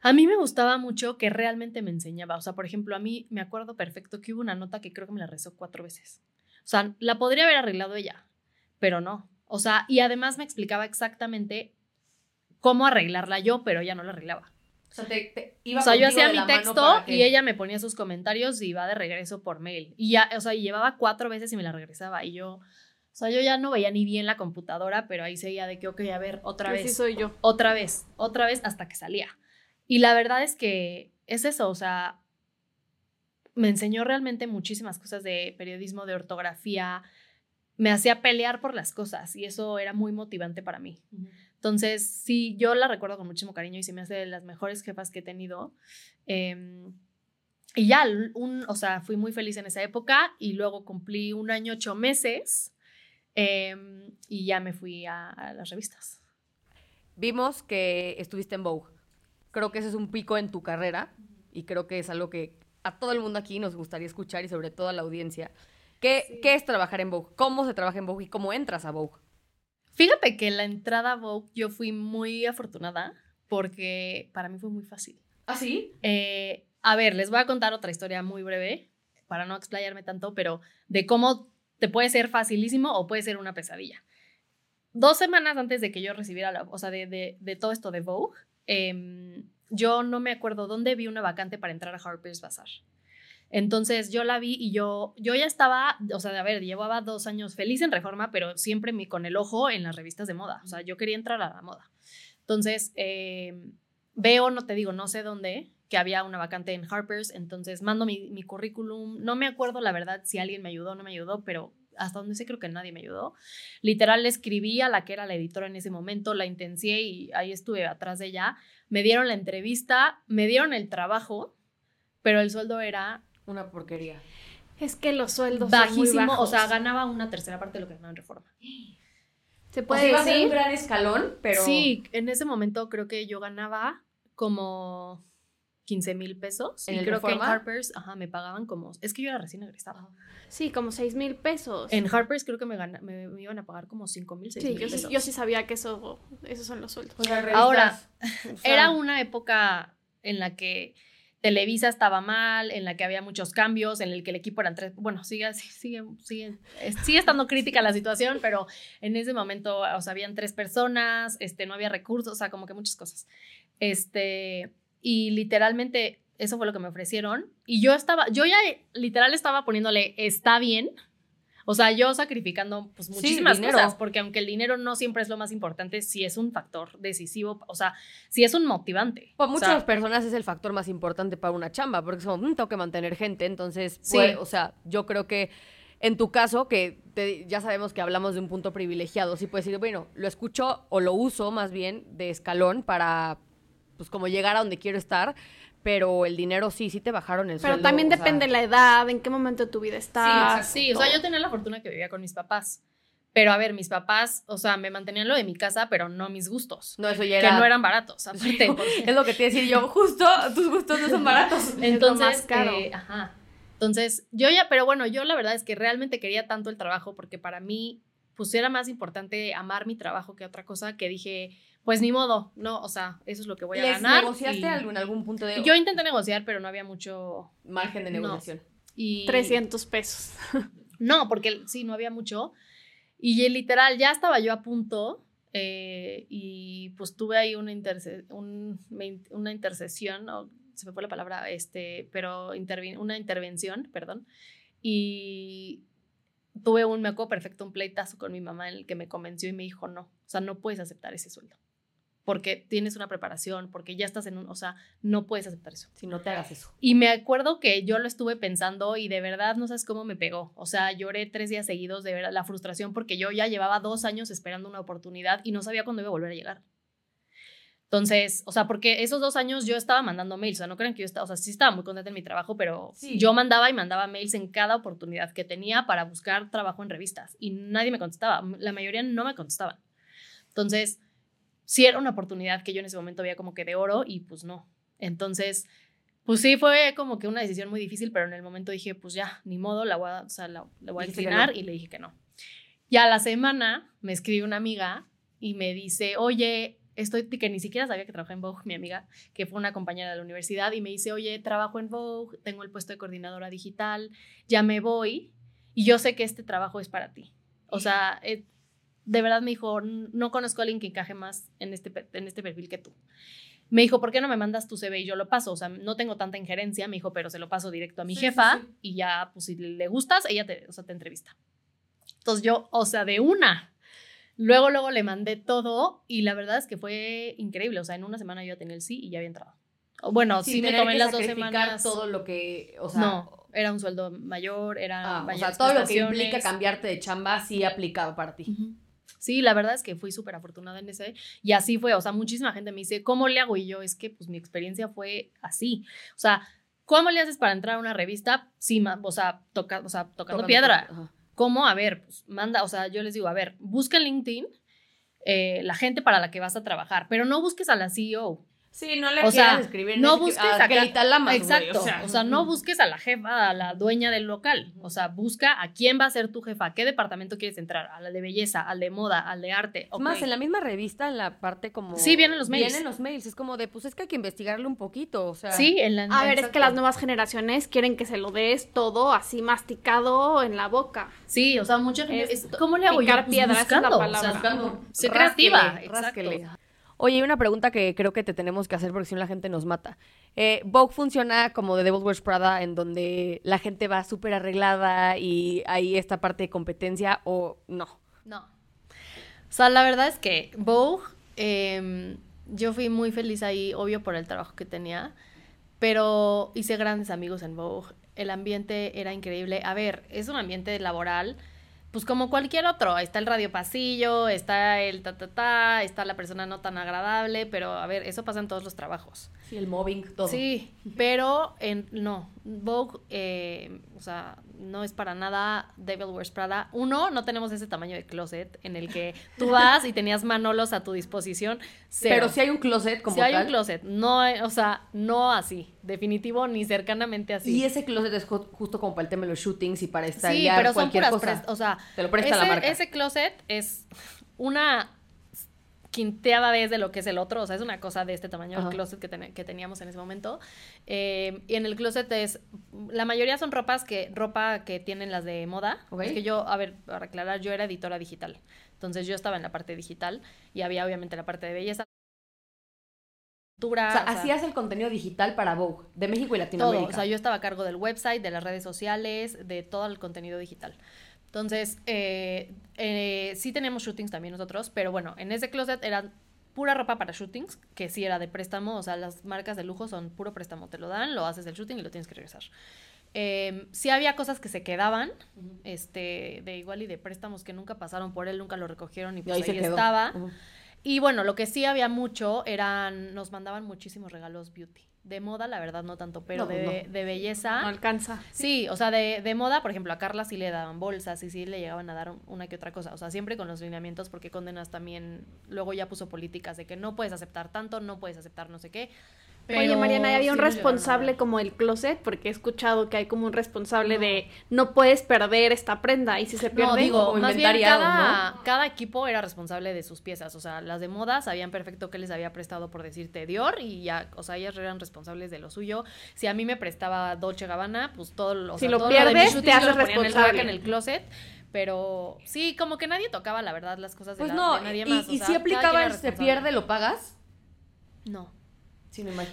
A mí me gustaba mucho que realmente me enseñaba. O sea, por ejemplo, a mí me acuerdo perfecto que hubo una nota que creo que me la rezó cuatro veces. O sea, la podría haber arreglado ella, pero no. O sea, y además me explicaba exactamente cómo arreglarla yo, pero ella no la arreglaba. O sea, te, iba o sea yo hacía mi texto y ella me ponía sus comentarios y iba de regreso por mail. Y ya, o sea, llevaba cuatro veces y me la regresaba. Y yo, o sea, yo ya no veía ni bien la computadora, pero ahí seguía de que, ok, a ver, otra vez. Sí, soy yo. Otra vez, otra vez hasta que salía. Y la verdad es que es eso, o sea, me enseñó realmente muchísimas cosas de periodismo, de ortografía, me hacía pelear por las cosas y eso era muy motivante para mí. Entonces, sí, yo la recuerdo con muchísimo cariño y se me hace de las mejores jefas que he tenido. Em, y ya, un, o sea, fui muy feliz en esa época y luego cumplí un año, ocho meses em, y ya me fui a, a las revistas. Vimos que estuviste en Vogue. Creo que ese es un pico en tu carrera y creo que es algo que a todo el mundo aquí nos gustaría escuchar y sobre todo a la audiencia. ¿Qué, ¿qué es trabajar en Vogue? ¿Cómo se trabaja en Vogue y cómo entras a Vogue? Fíjate que la entrada a Vogue yo fui muy afortunada porque para mí fue muy fácil. ¿Ah, sí? Eh, a ver, les voy a contar otra historia muy breve para no explayarme tanto, pero de cómo te puede ser facilísimo o puede ser una pesadilla. Dos semanas antes de que yo recibiera, la, o sea, de, de, todo esto de Vogue, em, yo no me acuerdo dónde vi una vacante para entrar a Harper's Bazaar. Entonces yo la vi y yo, yo ya estaba, o sea, a ver, llevaba dos años feliz en Reforma, pero siempre con el ojo en las revistas de moda. O sea, yo quería entrar a la moda. Entonces, em, veo, no te digo, no sé dónde, que había una vacante en Harper's, entonces mando mi, mi, currículum, no me acuerdo la verdad si alguien me ayudó o no me ayudó, pero hasta donde sé creo que nadie me ayudó. Literal le escribí a la que era la editora en ese momento, la intencié y ahí estuve atrás de ella. Me dieron la entrevista, me dieron el trabajo, pero el sueldo era una porquería. Es que los sueldos bajísimo, son muy bajos. o sea, ganaba una tercera parte de lo que ganaba en Reforma. Se puede o decir un gran escalón, pero Sí, en ese momento creo que yo ganaba como 15 mil pesos. ¿En y creo que en Harper's, ajá, me pagaban como. Es que yo era recién egresada. Sí, como 6 mil pesos. En Harper's creo que me, me, iban a pagar como 5 mil, 6 mil yo pesos. Sí, yo sí sabía que eso, esos son los sueldos. Ahora, era una época en la que Televisa estaba mal, en la que había muchos cambios, en el que el equipo eran tres. Bueno, sigue, sigue, sigue, sigue estando crítica la situación, pero en ese momento, o sea, habían tres personas, este, no había recursos, o sea, como que muchas cosas. Este, y literalmente eso fue lo que me ofrecieron. Y yo estaba, yo ya literal estaba poniéndole, está bien, o sea, yo sacrificando pues muchísimas cosas, porque aunque el dinero no siempre es lo más importante, sí es un factor decisivo, o sea, sí es un motivante. Para muchas personas es el factor más importante para una chamba, porque son, mm, tengo que mantener gente, entonces, sí. o sea, yo creo que en tu caso, que ya sabemos que hablamos de un punto privilegiado, sí puedes decir, bueno, lo escucho o lo uso más bien de escalón para, pues como llegar a donde quiero estar, pero el dinero sí, sí te bajaron el sueldo. Pero también depende de la edad, en qué momento de tu vida estás. Sí, sí, o sea, yo tenía la fortuna que vivía con mis papás. Pero a ver, mis papás, o sea, me mantenían lo de mi casa, pero no mis gustos. No, eso ya era. Que no eran baratos, [LAUGHS] aparte. [LAUGHS] es lo que te decir yo, [LAUGHS] justo tus gustos no son baratos. Entonces, eh, ajá. Entonces, yo ya, pero bueno, yo la verdad es que realmente quería tanto el trabajo porque para mí, pues era más importante amar mi trabajo que otra cosa que dije, pues ni modo, no, o sea, eso es lo que voy a ganar. ¿Negociaste algo en algún punto de.? Yo intenté negociar, pero no había mucho. Margen de negociación. Y... 300 pesos. no, porque sí, no había mucho. Y literal, ya estaba yo a punto. Eh, y pues tuve ahí una, una intercesión, se me fue la palabra, este, pero una intervención, perdón. Y tuve un, me acuerdo perfecto, un pleitazo con mi mamá en el que me convenció y me dijo, no, o sea, no puedes aceptar ese sueldo porque tienes una preparación, porque ya estás en un, o sea, no puedes aceptar eso. Si no te hagas eso. Y me acuerdo que yo lo estuve pensando y de verdad no sabes cómo me pegó. O sea, lloré tres días seguidos de ver la frustración porque yo ya llevaba dos años esperando una oportunidad y no sabía cuándo iba a volver a llegar. Entonces, o sea, porque esos dos años yo estaba mandando mails, o sea, no crean que yo estaba, o sea, sí estaba muy contenta en mi trabajo, pero yo mandaba y mandaba mails en cada oportunidad que tenía para buscar trabajo en revistas y nadie me contestaba, la mayoría no me contestaban. Entonces, sí era una oportunidad que yo en ese momento veía como que de oro y pues no. Entonces, pues sí, fue como que una decisión muy difícil, pero en el momento dije, pues ya, ni modo, la voy a, o sea, la, voy a inclinar y le dije que no. Y a la semana me escribe una amiga y me dice, oye, estoy, que ni siquiera sabía que trabajaba en Vogue, mi amiga, que fue una compañera de la universidad, y me dice, oye, trabajo en Vogue, tengo el puesto de coordinadora digital, ya me voy, y yo sé que este trabajo es para ti. O sea, eh, de verdad me dijo, no conozco a alguien que encaje más en este, en este perfil que tú. Me dijo, ¿por qué no me mandas tu CV y yo lo paso? O sea, no tengo tanta injerencia, me dijo, pero se lo paso directo a mi jefa y ya, pues si le gustas, ella te, o sea, te entrevista. Entonces yo, o sea, de una. Luego, luego le mandé todo y la verdad es que fue increíble. O sea, en una semana yo ya tenía el sí y ya había entrado. Bueno, sí, me tomé las dos semanas. todo lo que, o sea, no, era un sueldo mayor, era ah, o sea, todo lo que implica cambiarte de chamba sí aplicado para ti. Sí, la verdad es que fui súper afortunada en ese. Y así fue. O sea, muchísima gente me dice, ¿cómo le hago? Y yo, es que pues mi experiencia fue así. O sea, ¿cómo le haces para entrar a una revista? Sí, o sea, toca, o sea tocando, piedra. ¿Cómo? A ver, pues manda, o sea, yo les digo, a ver, busca en LinkedIn eh, la gente para la que vas a trabajar, pero no busques a la CEO. Sí, no le o sea, escribir. No busques a, a Exacto. o, sea, no busques a la jefa, a la dueña del local. O sea, busca a quién va a ser tu jefa, a qué departamento quieres entrar, a la de belleza, al de moda, al de arte. Más, en la misma revista, en la parte como. Sí, vienen los mails. Vienen los mails. Es como de, pues es que hay que investigarle un poquito. O sea. Sí, en la. A ver, es que las nuevas generaciones quieren que se lo des todo así masticado en la boca. Sí, o sea, mucha gente. ¿Cómo le hago yo? Pues piedras buscando, la palabra. buscando. Ser creativa. Exacto. Oye, hay una pregunta que creo que te tenemos que hacer porque si no la gente nos mata. Eh, Vogue funciona como de Devil Wears Prada, en donde la gente va súper arreglada y hay esta parte de competencia, o no. No. O sea, la verdad es que Vogue, em, yo fui muy feliz ahí, obvio por el trabajo que tenía, pero hice grandes amigos en Vogue. El ambiente era increíble. A ver, es un ambiente laboral pues como cualquier otro, está el radio pasillo, está el ta ta ta, está la persona no tan agradable, pero a ver, eso pasa en todos los trabajos. Sí, el mobbing, todo. Sí, pero en, no, Vogue, eh, o sea, no es para nada Devil Wears Prada. Uno, no tenemos ese tamaño de closet en el que tú vas y tenías manolos a tu disposición. Pero si hay un closet como Si hay un closet, no, o sea, no así, definitivo ni cercanamente así. Y ese closet es justo como para el tema de los shootings y para estar sí, pero son cualquier cosa. o sea, te lo presta la marca. Ese closet es una quinteada vez de lo que es el otro, o sea, es una cosa de este tamaño, el closet que, que, teníamos en ese momento. Eh, y en el closet es, la mayoría son ropas que, ropa que tienen las de moda. Es que yo, a ver, para aclarar, yo era editora digital. Entonces yo estaba en la parte digital y había obviamente la parte de belleza. O sea, hacías el contenido digital para Vogue, de México y Latinoamérica. Todo, o sea, yo estaba a cargo del website, de las redes sociales, de todo el contenido digital. Entonces, eh, eh, sí teníamos shootings también nosotros, pero bueno, en ese closet era pura ropa para shootings, que sí era de préstamo, o sea, las marcas de lujo son puro préstamo, te lo dan, lo haces el shooting y lo tienes que regresar. Eh, sí había cosas que se quedaban, este, de igual y de préstamos que nunca pasaron por él, nunca lo recogieron y pues ahí, estaba. Y bueno, lo que sí había mucho eran, nos mandaban muchísimos regalos beauty de moda, la verdad no tanto, pero de, de, belleza. No alcanza. Sí, o sea, de, de, moda, por ejemplo, a Carla sí le daban bolsas y sí le llegaban a dar una que otra cosa. O sea, siempre con los lineamientos, porque Condenas también luego ya puso políticas de que no puedes aceptar tanto, no puedes aceptar no sé qué. Oye, Mariana, ¿había un responsable como el closet? Porque he escuchado que hay como un responsable de no puedes perder esta prenda y si se pierde... No, digo, más bien cada, cada equipo era responsable de sus piezas. O sea, las de moda sabían perfecto que les había prestado por decirte Dior y ya, o sea, ellas eran responsables de lo suyo. Si a mí me prestaba Dolce Gabbana, pues todo, o si lo pierdes, te haces responsable. En el, closet pero sí, como que nadie tocaba, la verdad, las cosas de, pues no, nadie más. ¿Y, y si aplicaba el se pierde, lo pagas? No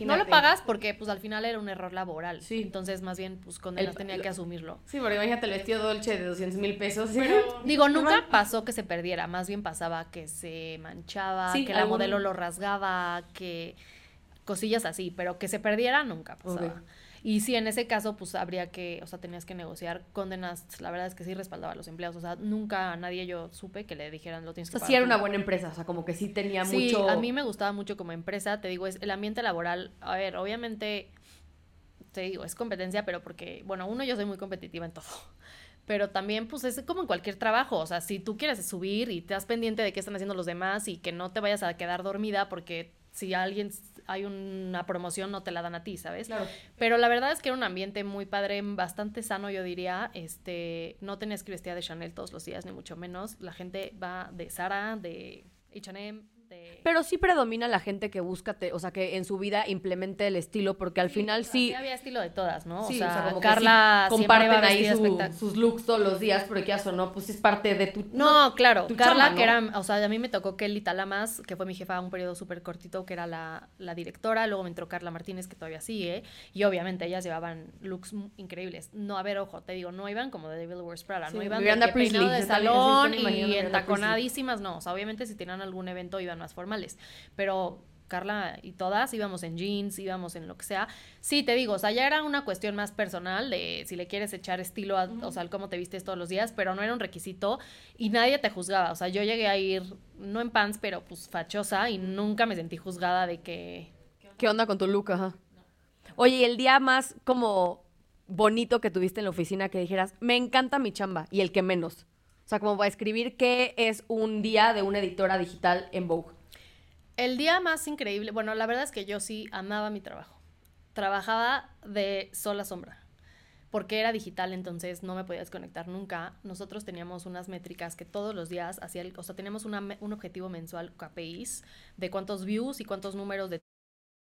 no lo pagas porque pues al final era un error laboral. Sí. Entonces más bien pues con él tenía que asumirlo. Sí, porque imagínate el vestido Dolce de 200 mil pesos. [LAUGHS] digo, nunca pasó que se perdiera, más bien pasaba que se manchaba, que la modelo lo rasgaba, que cosillas así, pero que se perdiera nunca pasaba. Y sí, en ese caso, pues habría que, o sea, tenías que negociar condenas. La verdad es que sí respaldaba a los empleados. O sea, nunca a nadie yo supe que le dijeran lo tienes que o sea, sí era una buena empresa, o sea, como que sí tenía mucho. Sí, a mí me gustaba mucho como empresa. Te digo, es el ambiente laboral. A ver, obviamente, te digo, es competencia, pero porque, bueno, uno, yo soy muy competitiva en todo [LAUGHS] pero también pues es como en cualquier trabajo, o sea, si tú quieres subir y te das pendiente de qué están haciendo los demás y que no te vayas a quedar dormida porque si alguien hay una promoción no te la dan a ti, ¿sabes? Claro. Pero la verdad es que era un ambiente muy padre, bastante sano, yo diría. Este, no tenías que vestir de Chanel todos los días, ni mucho menos. La gente va de Sara, de H&M, pero sí predomina la gente que busca, o sea, que en su vida implemente el estilo, porque al final sí... Sí había estilo de todas, ¿no? o sea, Carla comparten ahí sus looks todos los días, porque ya o no, pues es parte de tu... No, claro, Carla, que era, o sea, a mí me tocó Kelly Talamas, que fue mi jefa un periodo súper cortito, que era la, la, directora, luego me entró Carla Martínez, que todavía sigue, y obviamente ellas llevaban looks increíbles. No, a ver, ojo, te digo, no iban como de Devil Wears Prada, no iban de, de salón y entaconadísimas, no, o sea, obviamente si tenían algún evento iban más formales, pero Carla y todas íbamos en jeans, íbamos en lo que sea. Sí, te digo, o sea, ya era una cuestión más personal de si le quieres echar estilo, a, o sea, cómo te vistes todos los días, pero no era un requisito y nadie te juzgaba. O sea, yo llegué a ir, no en pants, pero pues fachosa y nunca me sentí juzgada de que... ¿Qué onda con tu look? Ajá. Oye, el día más como bonito que tuviste en la oficina que dijeras, me encanta mi chamba y el que menos. O sea, como va a escribir qué es un día de una editora digital en Vogue. El día más increíble, bueno, la verdad es que yo sí amaba mi trabajo. Trabajaba de sola sombra porque era digital, entonces no me podía desconectar nunca. Nosotros teníamos unas métricas que todos los días hacía, o sea, teníamos un objetivo mensual KPIs de cuántos views y cuántos números de...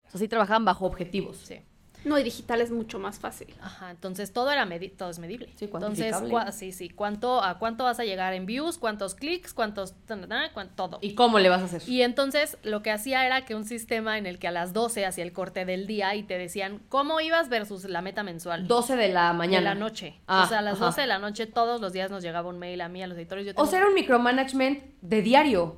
O sea, sí trabajaban bajo objetivos. Sí. No, y digital es mucho más fácil. Ajá, entonces todo era todo es medible. Sí, entonces, sí, sí, cuánto a cuánto vas a llegar en views, cuántos clics, cuántos todo. ¿Y cómo le vas a hacer? Y entonces lo que hacía era que un sistema en el que a las 12 hacía el corte del día y te decían cómo ibas versus la meta mensual. 12 de la mañana. De la noche. Ah, o sea, a las 12 de la noche todos los días nos llegaba un mail a mí, a los editores. O sea, era un micromanagement de diario.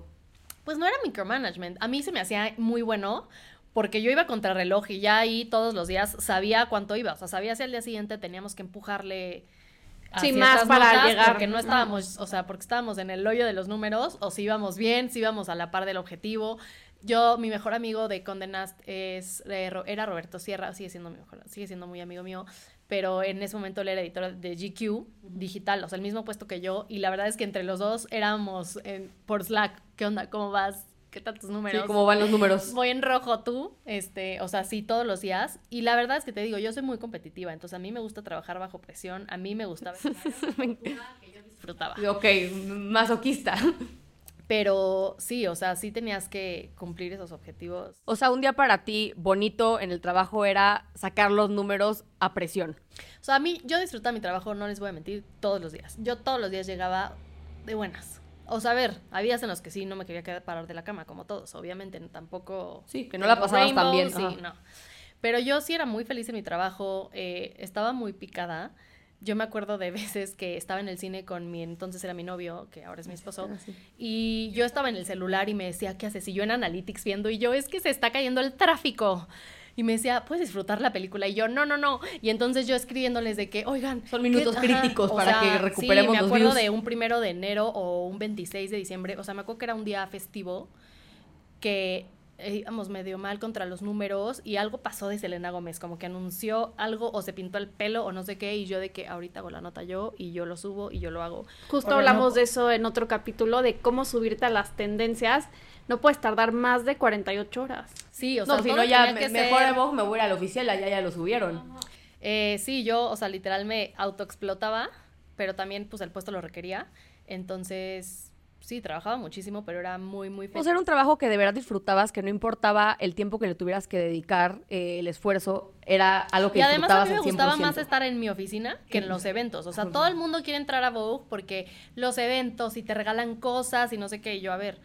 Pues no era micromanagement. A mí se me hacía muy bueno porque yo iba contra reloj y ya ahí todos los días sabía cuánto iba, o sea, sabía si al día siguiente teníamos que empujarle sí, más para llegar. Porque no estábamos, o sea, porque estábamos en el hoyo de los números, o si íbamos bien, si íbamos a la par del objetivo. Yo, mi mejor amigo de Condenast es, era Roberto Sierra, sigue siendo mi mejor, sigue siendo muy amigo mío, pero en ese momento él era editor de GQ digital, o sea, el mismo puesto que yo, y la verdad es que entre los dos éramos en, por Slack, ¿qué onda? ¿Cómo vas? ¿Qué tal tus números? Sí, ¿cómo van los números? Voy en rojo tú, este, o sea, sí, todos los días. Y la verdad es que te digo, yo soy muy competitiva, entonces a mí me gusta trabajar bajo presión, a mí me gustaba [LAUGHS] que yo disfrutaba. Ok, masoquista. Pero sí, o sea, sí tenías que cumplir esos objetivos. O sea, un día para ti bonito en el trabajo era sacar los números a presión. O sea, a mí, yo disfrutaba mi trabajo, no les voy a mentir, todos los días. Yo todos los días llegaba de buenas. O sea, a ver, había días en los que sí no me quería quedar parar de la cama, como todos, obviamente, tampoco. Sí, que no la pasabas tan bien. Sí, no. Pero yo sí era muy feliz en mi trabajo, eh, estaba muy picada. Yo me acuerdo de [LAUGHS] veces que estaba en el cine con mi entonces era mi novio, que ahora es mi esposo, ah, y yo estaba en el celular y me decía, ¿qué haces? Y yo en Analytics viendo, y yo, es que se está cayendo el tráfico y me decía, ¿puedes disfrutar la película? Y yo, no, no, no. Y entonces yo escribiéndoles de que, oigan. Son minutos críticos para que recuperemos sí, me acuerdo de un primero de enero o un 26 de diciembre. O sea, me acuerdo que era un día festivo que íbamos medio mal contra los números y algo pasó de Selena Gómez, como que anunció algo o se pintó el pelo o no sé qué y yo de que ahorita hago la nota yo y yo lo subo y yo lo hago. Justo hablamos de eso en otro capítulo, de cómo subirte a las tendencias no puedes tardar más de 48 horas. Sí, o sea, no, si no ya me, mejor de me voy a la oficial, allá ya lo subieron. Eh, sí, yo, o sea, literal me autoexplotaba, pero también pues el puesto lo requería. Entonces, sí, trabajaba muchísimo, pero era muy, muy feliz. O sea, era un trabajo que de verdad disfrutabas, que no importaba el tiempo que le tuvieras que dedicar, eh, el esfuerzo, era algo que y además a mí me gustaba más estar en mi oficina que en los eventos. O sea, todo el mundo quiere entrar a Vogue porque los eventos y te regalan cosas y no sé qué. Y yo, a ver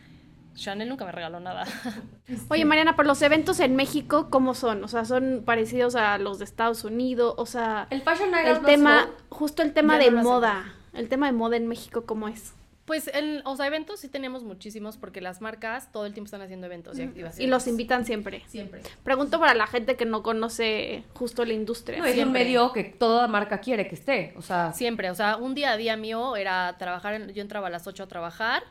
Chanel nunca me regaló nada. [LAUGHS] Oye, Mariana, pero los eventos en México, ¿cómo son? O sea, son parecidos a los de Estados Unidos, o sea... El Fashion Night El tema, justo el tema de moda. El tema de moda en México, ¿cómo es? Pues, en, o sea, eventos sí tenemos muchísimos porque las marcas todo el tiempo están haciendo eventos y activaciones. Y los invitan siempre. Siempre. Pregunto para la gente que no conoce justo la industria. No, es un medio que toda marca quiere que esté, o sea... Siempre, o sea, un día a día mío era trabajar, yo entraba a las 8 a trabajar,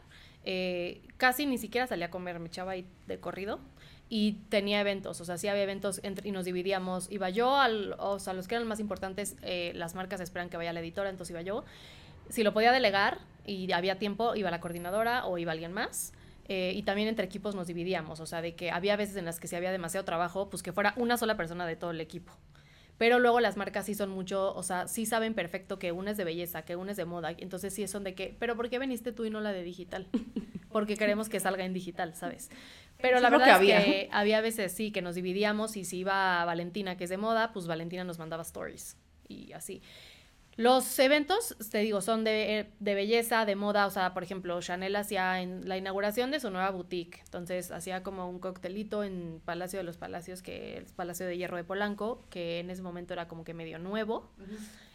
eh, casi ni siquiera salía a comer, me echaba ahí de corrido y tenía eventos, o sea, sí había eventos entre, y nos dividíamos, iba yo, al, o sea, los que eran más importantes, eh, las marcas esperan que vaya la editora, entonces iba yo. Si lo podía delegar y había tiempo, iba la coordinadora o iba alguien más. Eh, y también entre equipos nos dividíamos, o sea, de que había veces en las que si había demasiado trabajo, pues que fuera una sola persona de todo el equipo. Pero luego las marcas sí son mucho, o sea, sí saben perfecto que una es de belleza, que una es de moda. Entonces sí son de que, pero ¿por qué veniste tú y no la de digital? [LAUGHS] Porque queremos que salga en digital, ¿sabes? Pero la verdad es que había veces sí que nos dividíamos y si iba Valentina, que es de moda, pues Valentina nos mandaba stories y así. Los eventos, te digo, son de, de, belleza, de moda, o sea, por ejemplo, Chanel hacía en la inauguración de su nueva boutique, entonces hacía como un coctelito en Palacio de los Palacios, que es Palacio de Hierro de Polanco, que en ese momento era como que medio nuevo,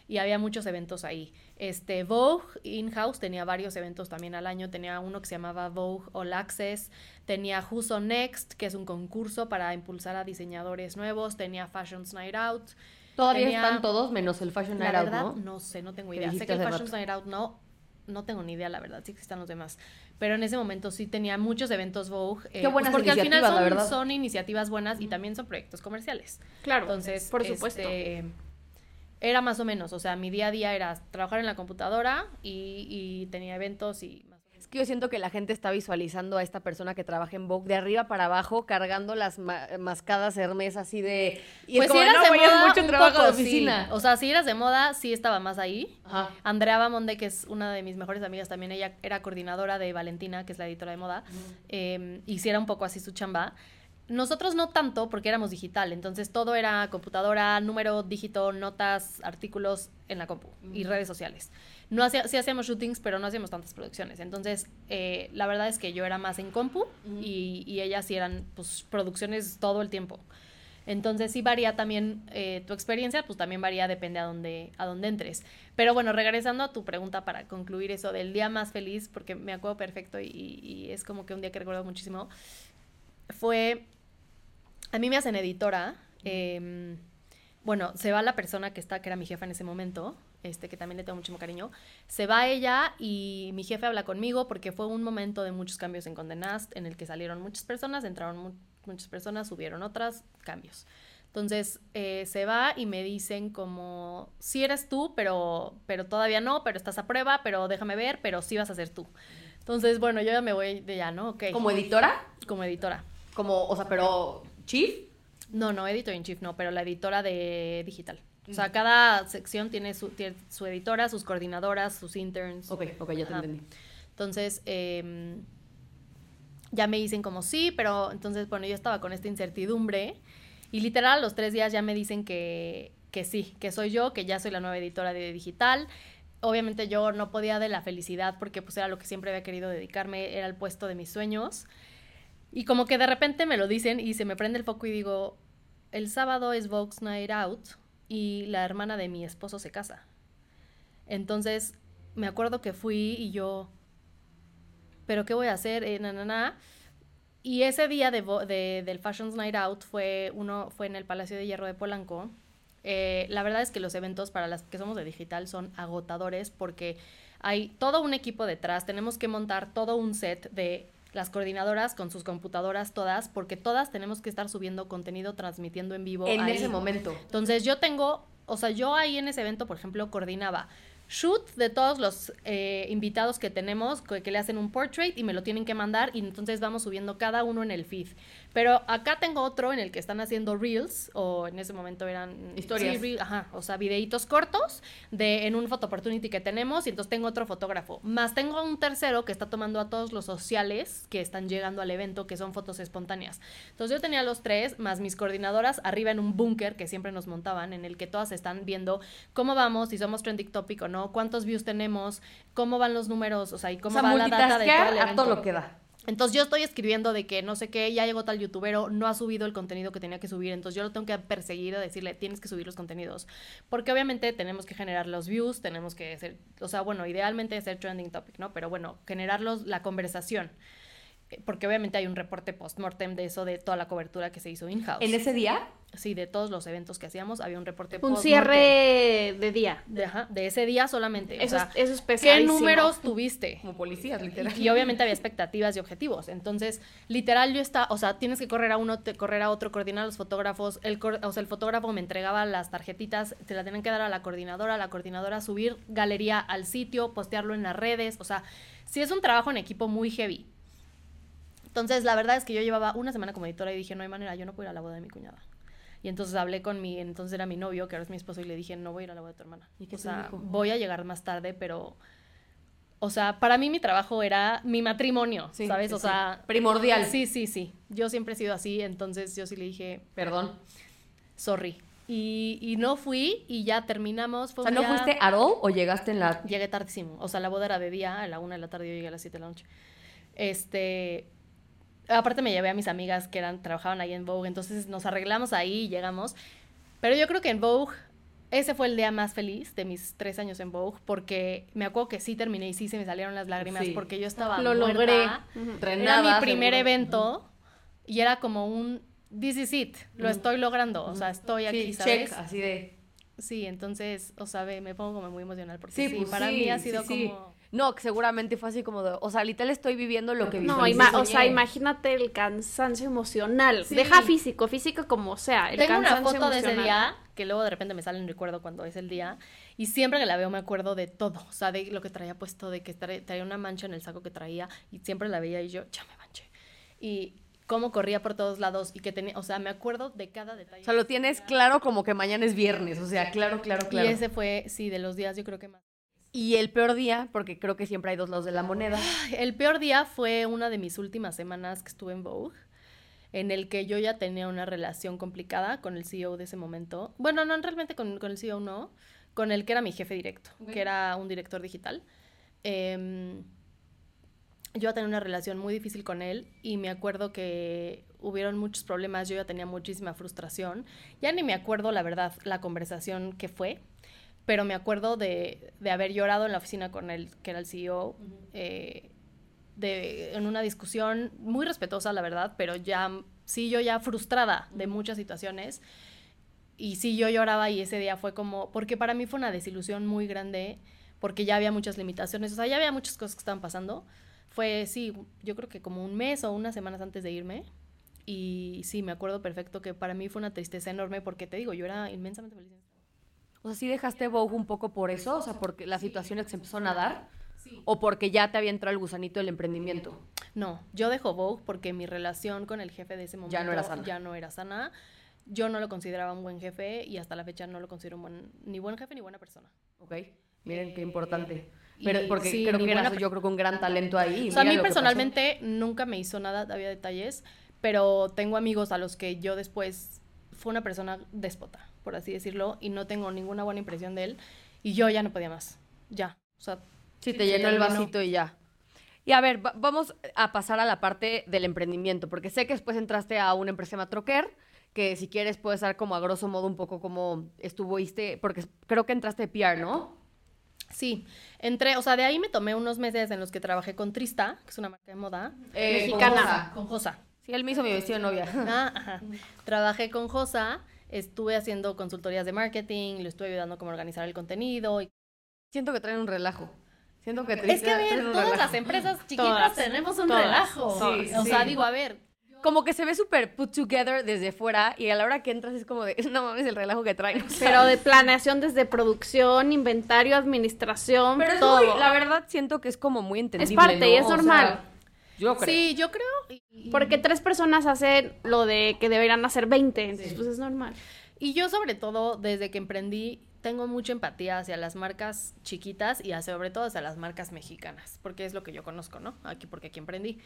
y había muchos eventos ahí. Este, Vogue in-house tenía varios eventos también al año, tenía uno que se llamaba Vogue All Access, tenía Who's on Next, que es un concurso para impulsar a diseñadores nuevos, tenía Fashions Night Out, Todavía están todos menos el Fashion Night Out, ¿no? No sé, no tengo idea. Sé que el Fashion Night Out no, no tengo ni idea, la verdad, sí que están los demás. Pero en ese momento sí tenía muchos eventos Vogue. Eh, Qué buenas pues porque al final son, son, iniciativas buenas y también son proyectos comerciales. Claro, entonces, por supuesto. Este, era más o menos, o sea, mi día a día era trabajar en la computadora y, y tenía eventos y que yo siento que la gente está visualizando a esta persona que trabaja en Vogue de arriba para abajo, cargando las mascadas Hermes así de... Y pues si eras de moda, mucho trabajo de oficina. O sea, si eras de moda, sí estaba más ahí. Andrea Bamonde, que es una de mis mejores amigas también, ella era coordinadora de Valentina, que es la editora de moda, eh, y un poco así su chamba. Nosotros no tanto porque éramos digital, entonces todo era computadora, número, dígito, notas, artículos en la compu y redes sociales. No hacía, sí hacíamos shootings, pero no hacíamos tantas producciones. Entonces, eh, la verdad es que yo era más en compu y, y, ellas sí eran pues, producciones todo el tiempo. Entonces sí varía también eh, tu experiencia, pues también varía, depende a dónde, a dónde entres. Pero bueno, regresando a tu pregunta para concluir eso del día más feliz, porque me acuerdo perfecto y, y es como que un día que recuerdo muchísimo, fue a mí me hacen editora. Em, bueno, se va la persona que está, que era mi jefa en ese momento, este, que también le tengo muchísimo cariño. Se va ella y mi jefe habla conmigo porque fue un momento de muchos cambios en Condenast, en el que salieron muchas personas, entraron muchas personas, subieron otras, cambios. Entonces eh, se va y me dicen como, sí eres tú, pero, pero todavía no, pero estás a prueba, pero déjame ver, pero sí vas a ser tú. Entonces, bueno, yo ya me voy de ya, ¿no? Ok. ¿Como editora? Como editora. Como, o sea, pero ¿Chief? No, no, editor in chief no, pero la editora de digital. O sea, cada sección tiene su, su editora, sus coordinadoras, sus interns. Ok, ok, ya te entendí. Entonces, em, ya me dicen como sí, pero entonces, bueno, yo estaba con esta incertidumbre y literal a los tres días ya me dicen que, que sí, que soy yo, que ya soy la nueva editora de digital. Obviamente yo no podía de la felicidad porque pues era lo que siempre había querido dedicarme, era el puesto de mis sueños. Y como que de repente me lo dicen y se me prende el foco y digo, el sábado es Vox Night Out y la hermana de mi esposo se casa. Entonces, me acuerdo que fui y yo, ¿pero qué voy a hacer? Eh, na, Y ese día de, del Fashions Night Out fue, uno, fue en el Palacio de Hierro de Polanco. Eh, la verdad es que los eventos para las que somos de digital son agotadores porque hay todo un equipo detrás, tenemos que montar todo un set de las coordinadoras con sus computadoras todas, porque todas tenemos que estar subiendo contenido, transmitiendo en vivo. En ese momento. Entonces yo tengo, o sea, yo ahí en ese evento, por ejemplo, coordinaba shoot de todos los eh, invitados que tenemos, que, que, le hacen un portrait y me lo tienen que mandar y entonces vamos subiendo cada uno en el feed. Pero acá tengo otro en el que están haciendo reels, o en ese momento eran historias. ajá, o sea, videitos cortos de en un photo opportunity que tenemos, y entonces tengo otro fotógrafo. Más tengo un tercero que está tomando a todos los sociales que están llegando al evento, que son fotos espontáneas. Entonces yo tenía los tres, más mis coordinadoras, arriba en un búnker que siempre nos montaban, en el que todas están viendo cómo vamos, si somos trending topic o no, cuántos views tenemos, cómo van los números, o sea, y cómo va la data de todo el evento. A todo lo que da. Entonces yo estoy escribiendo de que no sé qué, ya llegó tal youtubero, no ha subido el contenido que tenía que subir, entonces yo lo tengo que perseguir a decirle, tienes que subir los contenidos, porque obviamente tenemos que generar los views, tenemos que hacer, o sea, bueno, idealmente hacer trending topic, ¿no? Pero bueno, generarlos, la conversación, porque obviamente hay un reporte post-mortem de eso, de toda la cobertura que se hizo in-house. ¿En ese día? Sí, de todos los eventos que hacíamos había un reporte Un cierre de día. De, de ese día solamente. Eso, es ¿Qué números tuviste? Como policías, literal. Y, obviamente había expectativas y objetivos. Entonces, literal, yo estaba, o sea, tienes que correr a uno, te, correr a otro, coordinar a los fotógrafos. El, o sea, el fotógrafo me entregaba las tarjetitas, te la tenían que dar a la coordinadora, la coordinadora subir galería al sitio, postearlo en las redes. O sea, sí es un trabajo en equipo muy heavy. Entonces, la verdad es que yo llevaba una semana como editora y dije, no hay manera, yo no puedo ir a la boda de mi cuñada. Y entonces hablé con mi, entonces era mi novio, que ahora es mi esposo, y le dije, no voy a ir a la boda de tu hermana. ¿Y o sea, voy a llegar más tarde, pero... O sea, para mí mi trabajo era mi matrimonio, ¿sabes? o sea... Primordial. Sí, sí, sí. Yo siempre he sido así, entonces yo sí le dije... Perdón. Sorry. Y, y no fui y ya terminamos. o sea, ¿no fuiste a all o llegaste en la...? Llegué tardísimo. O sea, la boda era de día, a la una de la tarde yo llegué a las siete de la noche. Este aparte me llevé a mis amigas que eran, trabajaban ahí en Vogue, entonces nos arreglamos ahí y llegamos. Pero yo creo que en Vogue, ese fue el día más feliz de mis tres años en Vogue, porque me acuerdo que sí terminé y sí se me salieron las lágrimas, porque yo estaba Lo logré. Era mi primer evento y era como un, this is it, lo estoy logrando, o sea, estoy aquí, ¿sabes? Check, así de... Sí, entonces, o sea, me pongo como muy emocional porque sí, pues para mí ha sido como no, seguramente fue así como de, o sea, literal estoy viviendo lo que viví. No, o sea, imagínate el cansancio emocional. Deja físico, físico como sea. El Tengo una foto de ese día que luego de repente me sale en recuerdo cuando es el día, y siempre que la veo me acuerdo de todo, o sea, de lo que traía puesto, de que traía una mancha en el saco que traía, y siempre la veía y yo, ya me manché. Y cómo corría por todos lados y que tenía, o sea, me acuerdo de cada detalle. O sea, lo tienes claro como que mañana es viernes, o sea, claro, claro, claro. Y ese fue, sí, de los días yo creo que más. Y el peor día, porque creo que siempre hay dos lados de la moneda. El peor día fue una de mis últimas semanas que estuve en Vogue en el que yo ya tenía una relación complicada con el CEO de ese momento. Bueno, no, realmente con, con el CEO no, con el que era mi jefe directo, que era un director digital. Eh, yo ya tenía una relación muy difícil con él y me acuerdo que hubieron muchos problemas, yo ya tenía muchísima frustración. Ya ni me acuerdo, la verdad, la conversación que fue, pero me acuerdo de, de haber llorado en la oficina con él, que era el CEO, de, en una discusión muy respetuosa, la verdad, pero ya, sí, yo ya frustrada de muchas situaciones. Y sí, yo lloraba y ese día fue como, porque para mí fue una desilusión muy grande, porque ya había muchas limitaciones, o sea, ya había muchas cosas que estaban pasando. Fue, sí, yo creo que como un mes o unas semanas antes de irme. Y sí, me acuerdo perfecto que para mí fue una tristeza enorme porque te digo, yo era inmensamente feliz. O sea, ¿sí dejaste Vogue un poco por eso? O sea, porque las situaciones se empezaron a dar. ¿O porque ya te había entrado el gusanito del emprendimiento? No, yo dejo Vogue porque mi relación con el jefe de ese momento ya no era sana. Ya no era sana. Yo no lo consideraba un buen jefe y hasta la fecha no lo considero un buen, ni buen jefe ni buena persona. Ok, miren qué importante. Pero porque creo que era, yo creo que un gran talento ahí. O sea, a mí personalmente nunca me hizo nada, había detalles, pero tengo amigos a los que yo después fue una persona déspota, por así decirlo, y no tengo ninguna buena impresión de él, y yo ya no podía más. Ya. O sea, Sí, te llenó el vasito y ya. Y a ver, vamos a pasar a la parte del emprendimiento, porque sé que después entraste a una empresa llamada Troquer, que si quieres puedes dar como a grosso modo un poco cómo estuviste, porque creo que entraste de PR, ¿no? Sí, entré, o sea, de ahí me tomé unos meses en los que trabajé con Trista, que es una marca de moda, eh, mexicana. Con Josa. Sí, él me hizo mi vestido de novia. Ah, ajá. Trabajé con Josa, estuve haciendo consultorías de marketing, le estuve ayudando como organizar el contenido. Y... Siento que traen un relajo. Siento que Es que a ver, todas las empresas chiquitas tenemos un relajo. Sí, o sea, digo, a ver. Como que se ve súper put together desde fuera y a la hora que entras es como de, no mames el relajo que traen. Pero de planeación desde producción, inventario, administración, Pero todo. la verdad siento que es como muy entendible. Es parte y es normal. Yo creo. Sí, yo creo. Porque tres personas hacen lo de que deberían hacer 20, entonces pues es normal. Y yo sobre todo, desde que emprendí, tengo mucha empatía hacia las marcas chiquitas y sobre todo hacia las marcas mexicanas, porque es lo que yo conozco, ¿no? Aquí, porque aquí emprendí.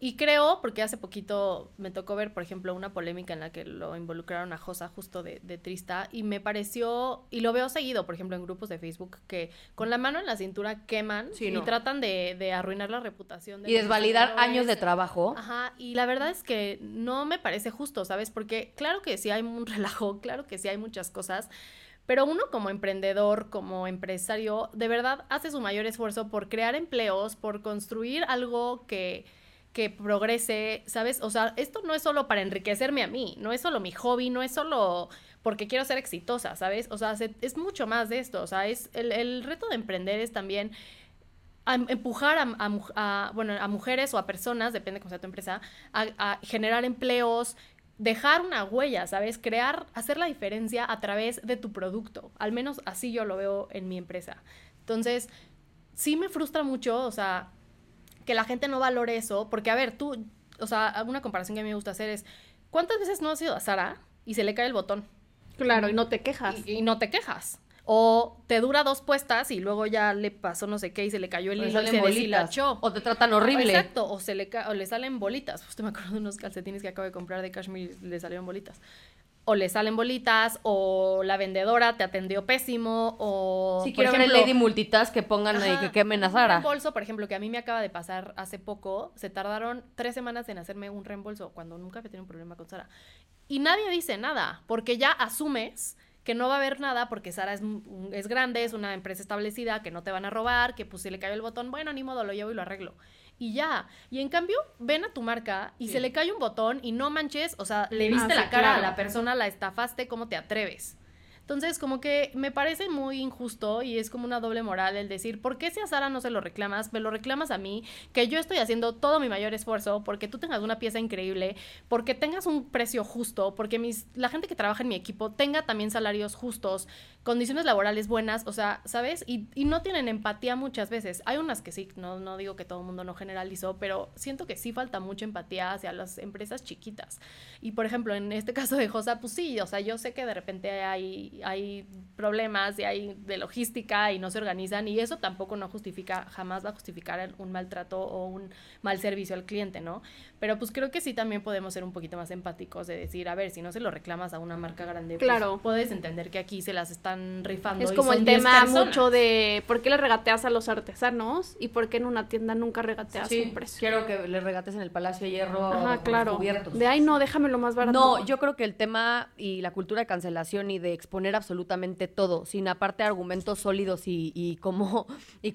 Y creo, porque hace poquito me tocó ver, por ejemplo, una polémica en la que lo involucraron a Josa justo de, Trista y me pareció, y lo veo seguido, por ejemplo, en grupos de Facebook, que con la mano en la cintura queman y tratan de, arruinar la reputación. De y desvalidar años de trabajo. Ajá, y la verdad es que no me parece justo, ¿sabes? Porque claro que sí hay un [LAUGHS] relajo, claro que sí hay muchas cosas, pero uno como emprendedor, como empresario, de verdad hace su mayor esfuerzo por crear empleos, por construir algo que, que progrese, ¿sabes? O sea, esto no es solo para enriquecerme a mí, no es solo mi hobby, no es solo porque quiero ser exitosa, ¿sabes? O sea, es mucho más de esto, o sea, es el, reto de emprender es también empujar a, bueno, a mujeres o a personas, depende cómo sea tu empresa, a generar empleos, dejar una huella, ¿sabes? Crear, hacer la diferencia a través de tu producto. Al menos así yo lo veo en mi empresa. Entonces, sí me frustra mucho, o sea, que la gente no valore eso, porque a ver, tú, o sea, una comparación que a mí me gusta hacer es, ¿cuántas veces no has ido a Sara y se le cae el botón? Claro, y no te quejas. y no te quejas. O te dura dos puestas y luego ya le pasó no sé qué y se le cayó el hilo y se deshilachó. O te tratan horrible. Exacto, o, se le, o le salen bolitas. Justo me acuerdo de unos calcetines que acabo de comprar de Kashmir y le salieron bolitas. O le salen bolitas, o la vendedora te atendió pésimo, o... Si quiero ejemplo, Lady Multitas que pongan y que quemen a Sara. Un reembolso, por ejemplo, que a mí me acaba de pasar hace poco, se tardaron tres semanas en hacerme un reembolso cuando nunca había tenido un problema con Sara. Y nadie dice nada, porque ya asumes que no va a haber nada porque Sara es, es grande, es una empresa establecida, que no te van a robar, que pues si le cae el botón, bueno, ni modo, lo llevo y lo arreglo. Y ya. Y en cambio, ven a tu marca y se le cae un botón y no manches, o sea, le viste ah, la cara a la persona, la estafaste, ¿cómo te atreves? Entonces, como que me parece muy injusto y es como una doble moral el decir, ¿por qué si a Sara no se lo reclamas? Me lo reclamas a mí, que yo estoy haciendo todo mi mayor esfuerzo porque tú tengas una pieza increíble, porque tengas un precio justo, porque mis, la gente que trabaja en mi equipo tenga también salarios justos, condiciones laborales buenas, o sea, ¿sabes? Y, y no tienen empatía muchas veces. Hay unas que sí, no, no digo que todo el mundo no generalizó, pero siento que sí falta mucha empatía hacia las empresas chiquitas. Y por ejemplo, en este [LAUGHS] caso de Josa, pues sí, o sea, yo sé que de repente hay hay, problemas y hay de logística y no se organizan y eso tampoco no justifica, jamás va a justificar un maltrato o un mal servicio al cliente, ¿no? Pero pues creo que sí también podemos ser un poquito más empáticos de decir, a ver, si no se lo reclamas a una marca grande, pues, claro. puedes entender que aquí se las están rifando. Es como el tema mucho de por qué le regateas a los artesanos y por qué en una tienda nunca regateas sí, un precio. Quiero que le regates en el Palacio de Hierro Ajá, claro. De ahí no, déjamelo más barato. No, yo creo que el tema y la cultura de cancelación y de exponer absolutamente todo, sin aparte argumentos sólidos y, como, [LAUGHS] y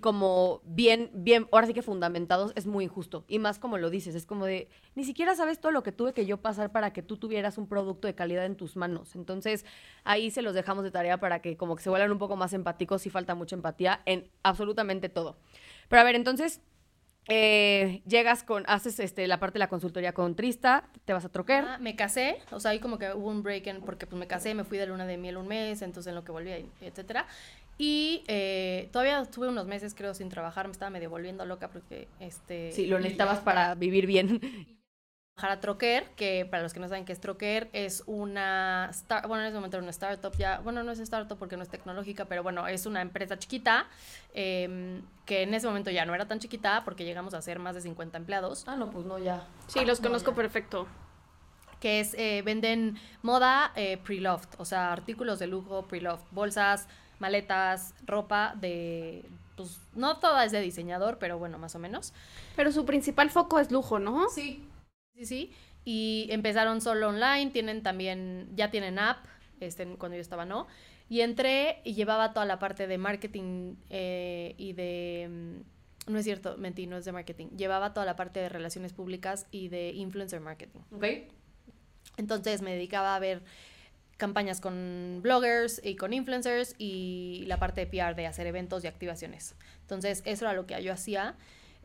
bien, bien, ahora sí que fundamentados, es muy injusto. Y más como lo dices, es como de, ni siquiera sabes todo lo que tuve que yo pasar para que tú tuvieras un producto de calidad en tus manos. Entonces, ahí se los dejamos de tarea para que como que se vuelvan un poco más empáticos, si falta mucha empatía en absolutamente todo. Pero a ver, entonces, eh, llegas con, haces este, la parte de la consultoría con Trista, te vas a troquer. Ah, me casé, o sea, ahí como que hubo un break en, porque pues me casé, me fui de luna de miel un mes, entonces en lo que volví, etcétera. Y eh, todavía estuve unos meses, creo, sin trabajar, me estaba medio volviendo loca porque, este... Sí, lo necesitabas para vivir bien. [LAUGHS] a Troquer, que para los que no saben qué es Troquer, es una, bueno, en ese momento era una startup ya, bueno, no es startup porque no es tecnológica, pero bueno, es una empresa chiquita, em, que en ese momento ya no era tan chiquita porque llegamos a ser más de 50 empleados. Ah, no, pues no, ya. Sí, los conozco perfecto. Que es, eh, venden moda eh, pre-loved, o sea, artículos de lujo pre-loved, bolsas, maletas, ropa de, pues no toda es de diseñador, pero bueno, más o menos. Pero su principal foco es lujo, ¿no? Sí, Sí, sí. Y empezaron solo online, tienen también, ya tienen app, este, cuando yo estaba no. Y entré y llevaba toda la parte de marketing eh, y de... Mm, no es cierto, mentí, no es de marketing. Llevaba toda la parte de relaciones públicas y de influencer marketing. Ok. Entonces me dedicaba a ver campañas con bloggers y con influencers y la parte de PR de hacer eventos y activaciones. Entonces eso era lo que yo hacía.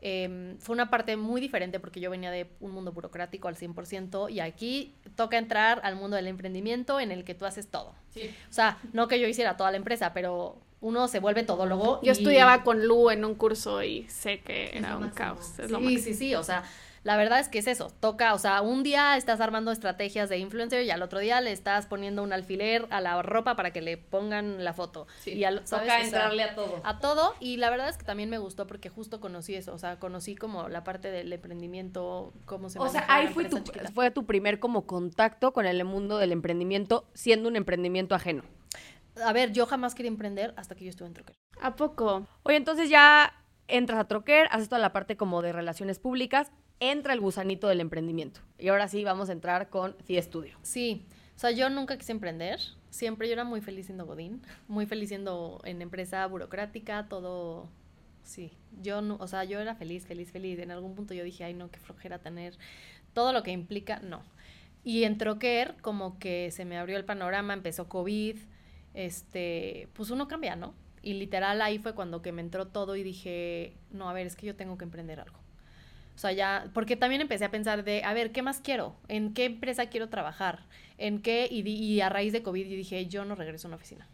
Em, fue una parte muy diferente porque yo venía de un mundo burocrático al 100% y aquí toca entrar al mundo del emprendimiento en el que tú haces todo. O sea, no que yo hiciera toda la empresa, pero uno se vuelve todólogo. Yo estudiaba con Lu en un curso y sé que era un caos. sí, sí, sí, o sea, la verdad es que es eso, toca, o sea, un día estás armando estrategias de influencer y al otro día le estás poniendo un alfiler a la ropa para que le pongan la foto. y al, toca entrarle a todo. A todo, y la verdad es que también me gustó porque justo conocí eso, o sea, conocí como la parte del emprendimiento, cómo se O sea, ahí fue tu, fue tu primer como contacto con el mundo del emprendimiento, siendo un emprendimiento ajeno. A ver, yo jamás quería emprender hasta que yo estuve en Troquer. ¿A poco? Oye, entonces ya entras a Troquer, haces toda la parte como de relaciones públicas, entra el gusanito del emprendimiento. Y ahora sí vamos a entrar con CIE Studio. Sí, o sea, yo nunca quise emprender. Siempre yo era muy feliz siendo Godín, muy feliz siendo en empresa burocrática, todo. Sí, yo no, o sea, yo era feliz, feliz, feliz. En algún punto yo dije, ay, no, qué flojera tener todo lo que implica, no. Y en Troquer, como que se me abrió el panorama, empezó COVID, este, pues uno cambia, ¿no? Y literal ahí fue cuando que me entró todo y dije, no, a ver, es que yo tengo que emprender algo. O sea, ya, porque también empecé a pensar de, a ver, ¿qué más quiero? ¿En qué empresa quiero trabajar? ¿En qué? Y, y a raíz de COVID dije, yo no regreso a una oficina.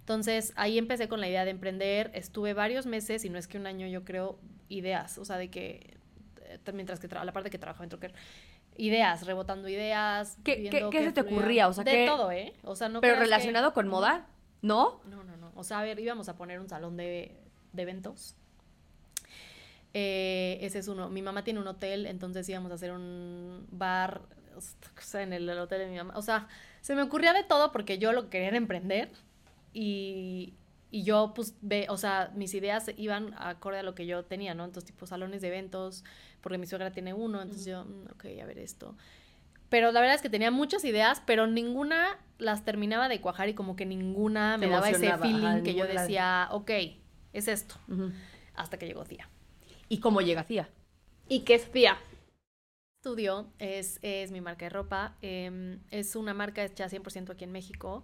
Entonces ahí empecé con la idea de emprender, estuve varios meses, y no es que un año yo creo, ideas, o sea, de que, eh, mientras que, la parte que trabajaba en Trocker, ideas, rebotando ideas. ¿Qué, ¿qué, se te ocurría? O sea, de todo, ¿eh? O sea, no ¿Pero relacionado con moda? ¿No? No, no, no. O sea, a ver, íbamos a poner un salón de, de eventos eh, ese es uno. Mi mamá tiene un hotel, entonces íbamos a hacer un bar en el, hotel de mi mamá. O sea, se me ocurría de todo porque yo lo quería emprender y, y yo, pues, ve, o sea, mis ideas iban acorde a lo que yo tenía, ¿no? Entonces, tipo, salones de eventos, porque mi suegra tiene uno, entonces yo, mm, ok, a ver esto. Pero la verdad es que tenía muchas ideas, pero ninguna las terminaba de cuajar y como que ninguna me daba ese feeling que yo decía, ok, es esto. Hasta que llegó Tía. ¿Y cómo llega Cia? ¿Y qué es Cia? Estudio es, es mi marca de ropa. Em, es una marca hecha 100% aquí en México.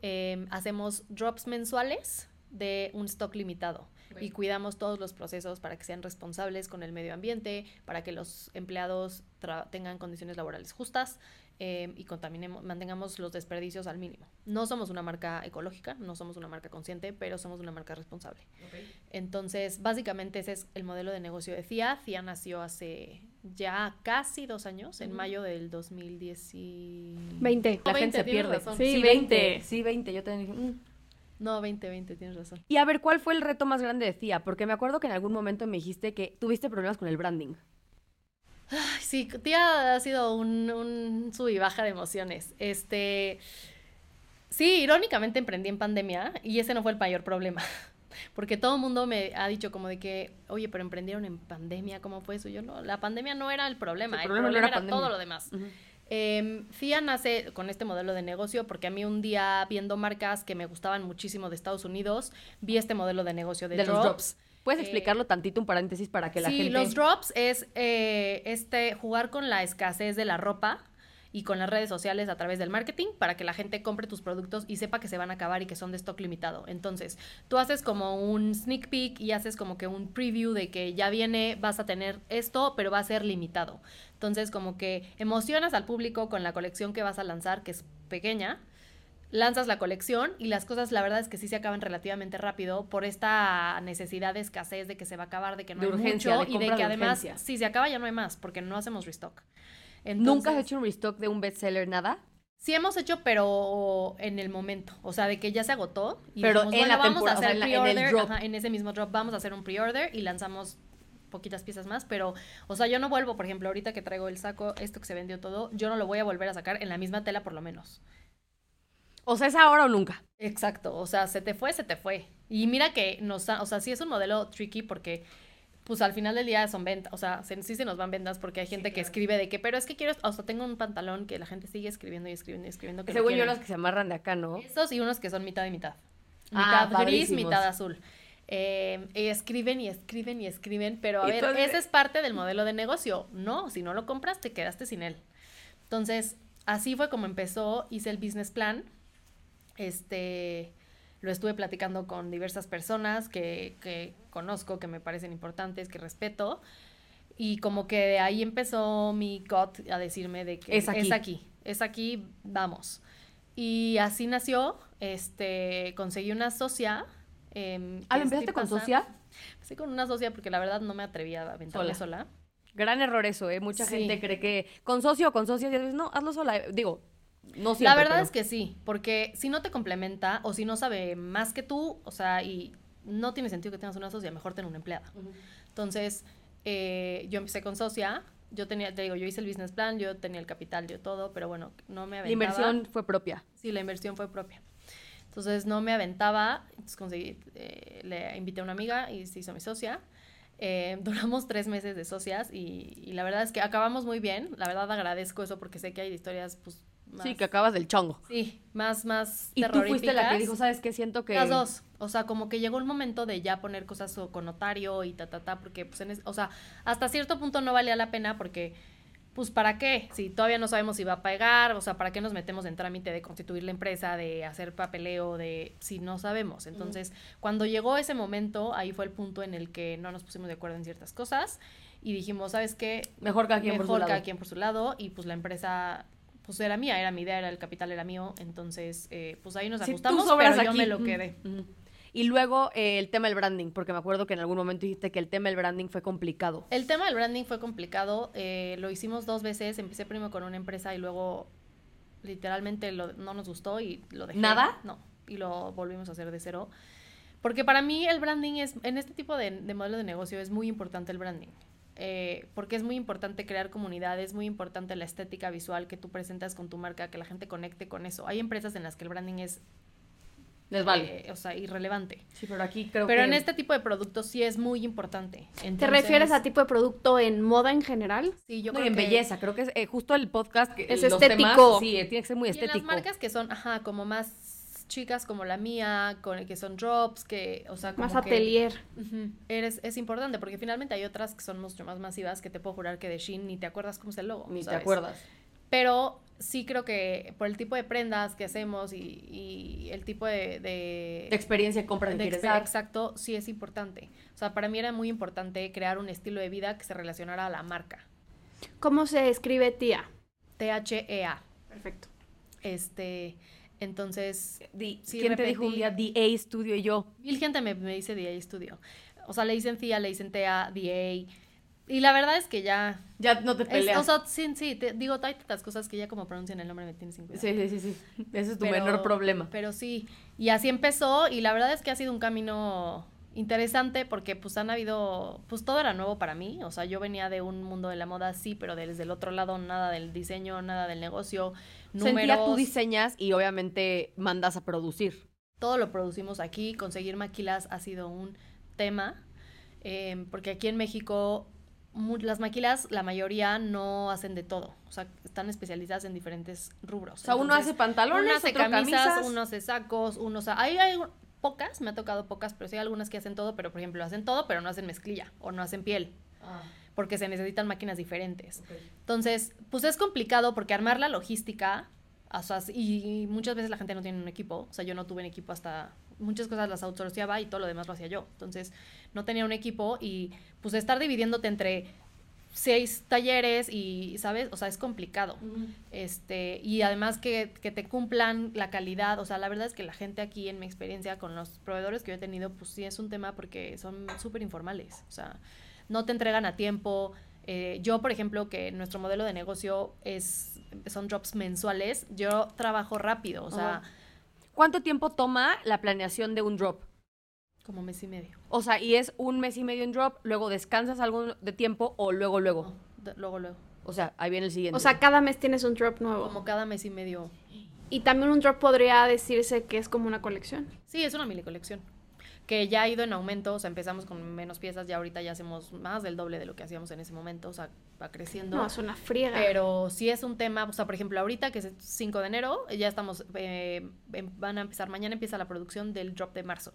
em, hacemos drops mensuales de un stock limitado y cuidamos todos los procesos para que sean responsables con el medio ambiente, para que los empleados tengan condiciones laborales justas em, y contaminemos, mantengamos los desperdicios al mínimo. No somos una marca ecológica, no somos una marca consciente, pero somos una marca responsable. Entonces, básicamente ese es el modelo de negocio de CIA. CIA nació hace ya casi dos años, en mayo del 2010. 20. La gente se pierde. Sí, 20. Sí, 20. Yo también mm". No, 20, 20, tienes razón. Y a ver, ¿cuál fue el reto más grande de CIA? Porque me acuerdo que en algún momento me dijiste que tuviste problemas con el branding. Ay, sí, tía ha sido un, un sub y baja de emociones. Este. Sí, irónicamente emprendí en pandemia y ese no fue el mayor problema. [LAUGHS] Porque todo el mundo me ha dicho como de que, oye, pero emprendieron en pandemia, ¿cómo fue eso? Yo no, la pandemia no era el problema, el problema, era, todo lo demás. Eh, FIA nace con este modelo de negocio porque a mí un día viendo marcas que me gustaban muchísimo de Estados Unidos, vi este modelo de negocio de, drops. ¿Puedes eh, explicarlo tantito, un paréntesis para que la gente... Sí, los drops es eh, este, jugar con la escasez de la ropa y con las redes sociales a través del marketing para que la gente compre tus productos y sepa que se van a acabar y que son de stock limitado. Entonces, tú haces como un sneak peek y haces como que un preview de que ya viene, vas a tener esto, pero va a ser limitado. Entonces, como que emocionas al público con la colección que vas a lanzar, que es pequeña, lanzas la colección y las cosas la verdad es que sí se acaban relativamente rápido por esta necesidad de escasez de que se va a acabar, de que no hay urgencia, mucho y de que además si se acaba ya no hay más porque no hacemos restock. ¿Nunca has hecho un restock de un bestseller, nada? Sí hemos hecho, pero en el momento. O sea, de que ya se agotó. Y pero en la vamos a hacer en, en ese mismo drop vamos a hacer un pre-order y lanzamos poquitas piezas más, pero, o sea, yo no vuelvo, por ejemplo, ahorita que traigo el saco, esto que se vendió todo, yo no lo voy a volver a sacar en la misma tela por lo menos. O sea, es ahora o nunca. Exacto, o sea, se te fue, se te fue. Y mira que nos, o sea, sí es un modelo tricky porque pues al final del día son ventas, o sea, sí se nos van ventas porque hay gente que escribe de que, pero es que quiero, o sea, tengo un pantalón que la gente sigue escribiendo y escribiendo y escribiendo. Que Según yo, los que se amarran de acá, ¿no? Esos y unos que son mitad y mitad. Ah, mitad gris, mitad azul. Eh, y escriben y escriben y escriben, pero a ver, ese es parte del modelo de negocio. No, si no lo compras, te quedaste sin él. Entonces, así fue como empezó, hice el business plan. Este, lo estuve platicando con diversas personas que, que conozco, que me parecen importantes, que respeto. Y como que de ahí empezó mi gut a decirme de que es aquí, es aquí, vamos. Y así nació, este, conseguí una socia. Eh, ah, empezaste con socia? Empecé con una socia porque la verdad no me atrevía a aventarla sola. Gran error eso, ¿eh? Mucha gente cree que con socio o con socia, no, hazlo sola. Digo, no siempre, La verdad es que sí, porque si no te complementa o si no sabe más que tú, o sea, y no tiene sentido que tengas una socia, mejor tener una empleada. Entonces, eh, yo empecé con socia, yo tenía, te digo, yo hice el business plan, yo tenía el capital, yo todo, pero bueno, no me aventaba. La inversión fue propia. Sí, la inversión fue propia. Entonces no me aventaba, entonces conseguí, eh, le invité a una amiga y se hizo mi socia. Eh, [LAUGHS] duramos tres meses de socias y, y, la verdad es que acabamos muy bien. La verdad agradezco eso porque sé que hay historias pues, sí, que acabas del chongo. Sí, más, más Y tú fuiste la que dijo, ¿sabes qué? Siento que... Las dos. O sea, como que llegó el momento de ya poner cosas con notario y ta, ta, ta, porque, pues, en o sea, hasta cierto punto no valía la pena porque, pues, ¿para qué? Si todavía no sabemos si va a pagar, o sea, ¿para qué nos metemos en trámite de constituir la empresa, de hacer papeleo, de... si no sabemos? Entonces, cuando llegó ese momento, ahí fue el punto en el que no nos pusimos de acuerdo en ciertas cosas y dijimos, ¿sabes qué? Mejor cada quien por su lado. cada quien por su lado y pues la empresa pues era mía, era mi idea, era el capital era mío, entonces eh, pues ahí nos ajustamos, pero yo me lo quedé. Y luego eh, el tema del branding, porque me acuerdo que en algún momento dijiste que el tema del branding fue complicado. El tema del branding fue complicado, eh, lo hicimos dos veces, empecé primero con una empresa y luego literalmente no nos gustó y lo dejé. ¿Nada? No, y lo volvimos a hacer de cero. Porque para mí el branding es, en este tipo de, de modelo de negocio es muy importante el branding. Eh, porque es muy importante crear comunidad, es muy importante la estética visual que tú presentas con tu marca, que la gente conecte con eso. Hay empresas en las que el branding es les vale. Eh, o sea, irrelevante. Sí, pero aquí creo pero en este tipo de productos sí es muy importante. ¿Te refieres a tipo de producto en moda en general? Sí, yo creo en belleza. Creo que es eh, justo el podcast que es estético. sí, tiene que ser muy estético. Y las marcas que son, ajá, como más chicas como la mía, con, que son drops, que, o sea, como más atelier. eres, es importante porque finalmente hay otras que son mucho más masivas que te puedo jurar que de Shein ni te acuerdas cómo es el logo. Ni te acuerdas. Pero sí creo que por el tipo de prendas que hacemos y, el tipo de, de, experiencia de compra que Exacto, sí es importante. O sea, para mí era muy importante crear un estilo de vida que se relacionara a la marca. ¿Cómo se escribe tía? T-H-E-A. Perfecto. Este, entonces... ¿Quién te dijo un día DA Studio y yo? Mil gente me, me dice DA Studio. O sea, le dicen tía, le dicen TA, DA y la verdad es que ya. Ya no te peleas. o sea, sí, sí, te, digo, hay tantas cosas que ya como pronuncian el nombre me tienes sin cuidado. Sí, sí, sí, sí. Ese es tu menor problema. Pero sí. Y así empezó, y la verdad es que ha sido un camino interesante porque pues han habido, pues todo era nuevo para mí, o sea, yo venía de un mundo de la moda, sí, pero desde el otro lado nada del diseño, nada del negocio, números. Sentía tú diseñas y obviamente mandas a producir. Todo lo producimos aquí, conseguir maquilas ha sido un tema, eh, porque aquí en México las maquilas, la mayoría no hacen de todo. O sea, están especializadas en diferentes rubros. O sea, uno hace pantalones, uno hace camisas, uno hace sacos, uno hace... Hay, hay pocas, me ha tocado pocas, pero sí hay algunas que hacen todo, pero por ejemplo hacen todo, pero no hacen mezclilla o no hacen piel. Ah. Porque se necesitan máquinas diferentes. Entonces, pues es complicado porque armar la logística, o sea, y muchas veces la gente no tiene un equipo. O sea, yo no tuve un equipo hasta muchas cosas las outsourceaba y todo lo demás lo hacía yo. Entonces, no tenía un equipo y pues estar dividiéndote entre seis talleres y, ¿sabes? O sea, es complicado. Este, y además que, que, te cumplan la calidad, o sea, la verdad es que la gente aquí en mi experiencia con los proveedores que yo he tenido, pues sí es un tema porque son súper informales, o sea, no te entregan a tiempo. Eh, yo, por ejemplo, que nuestro modelo de negocio es, son drops mensuales, yo trabajo rápido, o sea... ¿Cuánto tiempo toma la planeación de un drop? Como mes y medio. O sea, y es un mes y medio en drop, luego descansas algo de tiempo o luego, luego. luego, luego. O sea, ahí viene el siguiente. O sea, cada mes tienes un drop nuevo. Como cada mes y medio. Y también un drop podría decirse que es como una colección. Sí, es una mini colección. Que ya ha ido en aumento, o sea, empezamos con menos piezas, ya ahorita ya hacemos más del doble de lo que hacíamos en ese momento, o sea, va creciendo. No, es una friega. Pero sí es un tema, o sea, por ejemplo, ahorita que es 5 de enero, ya estamos, eh, em, van a empezar, mañana empieza la producción del drop de marzo.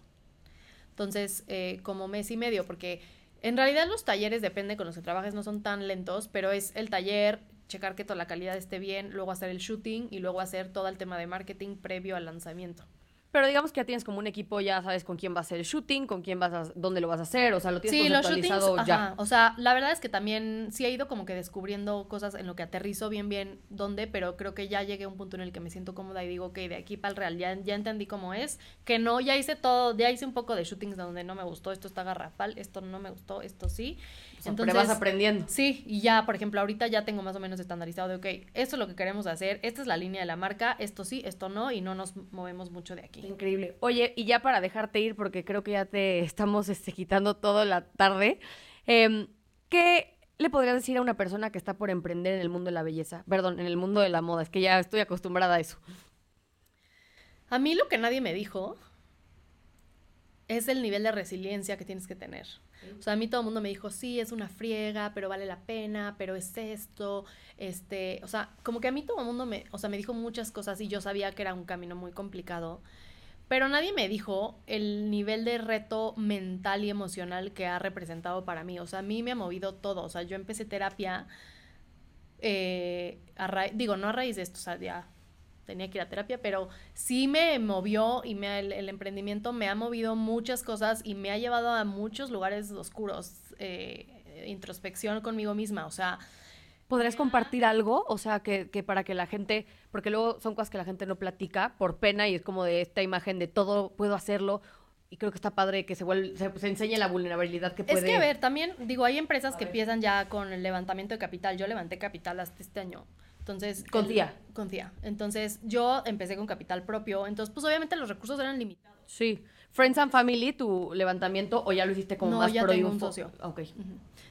Entonces, eh, como mes y medio, porque en realidad los talleres, depende con los que trabajes, no son tan lentos, pero es el taller, checar que toda la calidad esté bien, luego hacer el shooting y luego hacer todo el tema de marketing previo al lanzamiento. Pero digamos que ya tienes como un equipo, ya sabes con quién va a hacer el shooting, con quién vas a, dónde lo vas a hacer, o sea, lo tienes sí, los shootings, ya. O sea, la verdad es que también sí he ido como que descubriendo cosas en lo que aterrizo bien, bien dónde, pero creo que ya llegué a un punto en el que me siento cómoda y digo, ok, de aquí para el real, ya, ya entendí cómo es, que no, ya hice todo, ya hice un poco de shootings donde no me gustó, esto está garrafal, esto no me gustó, esto sí. Entonces, vas aprendiendo. Sí, y ya, por ejemplo, ahorita ya tengo más o menos estandarizado de, ok, esto es lo que queremos hacer, esta es la línea de la marca, esto sí, esto no, y no nos movemos mucho de aquí. Increíble. Oye, y ya para dejarte ir, porque creo que ya te estamos este, quitando toda la tarde, em, ¿qué le podrías decir a una persona que está por emprender en el mundo de la belleza? Perdón, en el mundo de la moda, es que ya estoy acostumbrada a eso. A mí lo que nadie me dijo es el nivel de resiliencia que tienes que tener. O sea, a mí todo el mundo me dijo, sí, es una friega, pero vale la pena, pero es esto, este, o sea, como que a mí todo el mundo me, o sea, me dijo muchas cosas y yo sabía que era un camino muy complicado. Pero nadie me dijo el nivel de reto mental y emocional que ha representado para mí. O sea, a mí me ha movido todo. O sea, yo empecé terapia, eh, digo, no a raíz de esto, o sea, ya tenía que ir a terapia, pero sí me movió y me, el, emprendimiento me ha movido muchas cosas y me ha llevado a muchos lugares oscuros, eh, introspección conmigo misma. O sea, ¿Podrías compartir algo? O sea, que, que, para que la gente, porque luego son cosas que la gente no platica por pena y es como de esta imagen de todo puedo hacerlo. Y creo que está padre que se, vuelve, se, enseñe la vulnerabilidad que puede. Es que, a ver, también, digo, hay empresas que empiezan ya con el levantamiento de capital. Yo levanté capital hasta este año. Entonces. Con día. Con día. Entonces, yo empecé con capital propio. Entonces, pues obviamente los recursos eran limitados. Sí. Friends and Family, tu levantamiento, o ya lo hiciste como no, más ya tengo un socio. Ok.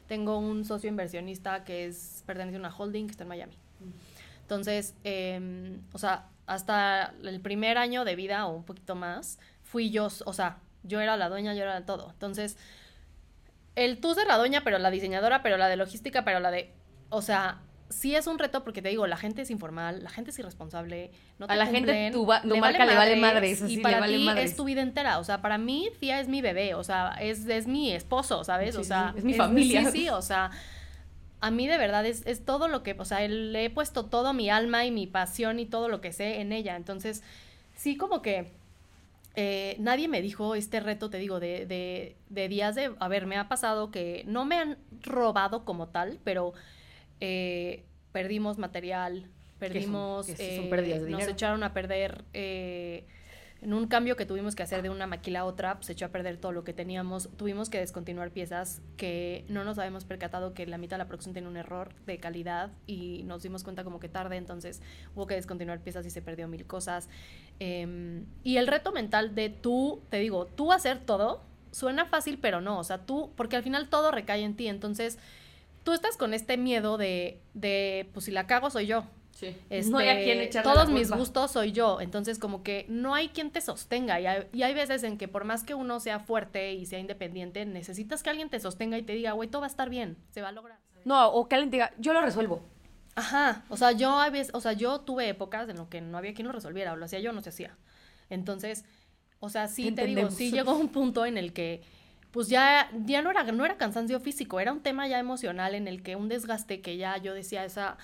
Tengo un socio inversionista que es pertenece a una holding que está en Miami. Entonces, em, o sea, hasta el primer año de vida o un poquito más, fui yo, o sea, yo era la dueña, yo era todo. Entonces, el tú ser la dueña, pero la diseñadora, pero la de logística, pero la de, o sea, sí es un reto porque te digo, la gente es informal, la gente es irresponsable, no te A la gente tu, marca le vale madre, y para ti es tu vida entera, o sea, para mí Fia es mi bebé, o sea, es, es mi esposo, ¿sabes? o sea, es mi familia. Sí, sí, o sea, a mí de verdad es, es, todo lo que, o sea, le he puesto todo mi alma y mi pasión y todo lo que sé en ella. Entonces, sí como que eh, nadie me dijo este reto, te digo, de, de, de, días de, a ver, me ha pasado que no me han robado como tal, pero eh, perdimos material, perdimos, eh, nos echaron a perder en un cambio que tuvimos que hacer de una maquila a otra, se echó a perder todo lo que teníamos. Tuvimos que descontinuar piezas que no nos habíamos percatado que la mitad de la producción tenía un error de calidad y nos dimos cuenta como que tarde, entonces hubo que descontinuar piezas y se perdió mil cosas. Em, y el reto mental de tú, te digo, tú hacer todo, suena fácil, pero no, o sea, tú, porque al final todo recae en ti, entonces tú estás con este miedo de, de pues si la cago soy yo, este, no hay a quien echarle Todos mis gustos soy yo. Entonces, como que no hay quien te sostenga. Y hay, y hay, veces en que por más que uno sea fuerte y sea independiente, necesitas que alguien te sostenga y te diga, güey, todo va a estar bien, se va a lograr. No, o que alguien te diga, yo lo resuelvo. Ajá. O sea, yo hay veces, o sea, yo tuve épocas en lo que no había quien lo resolviera, o lo hacía yo, no se hacía. Entonces, o sea, sí te digo, sí llegó un punto en el que pues ya, ya no, era, no era cansancio físico, era un tema ya emocional en el que un desgaste que ya yo decía, esa,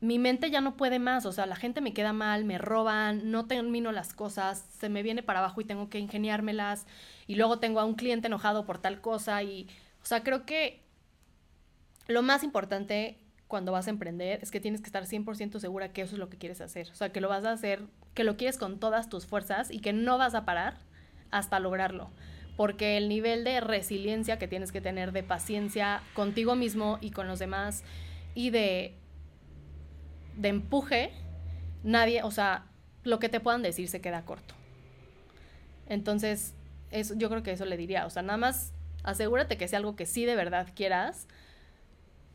mi mente ya no puede más, o sea, la gente me queda mal, me roban, no termino las cosas, se me viene para abajo y tengo que ingeniármelas, y luego tengo a un cliente enojado por tal cosa, y, o sea, creo que lo más importante cuando vas a emprender es que tienes que estar 100% segura que eso es lo que quieres hacer, o sea, que lo vas a hacer, que lo quieres con todas tus fuerzas y que no vas a parar hasta lograrlo porque el nivel de resiliencia que tienes que tener, de paciencia contigo mismo y con los demás, y de de empuje, nadie, o sea, lo que te puedan decir se queda corto. Entonces, eso, yo creo que eso le diría, o sea, nada más asegúrate que sea algo que sí de verdad quieras,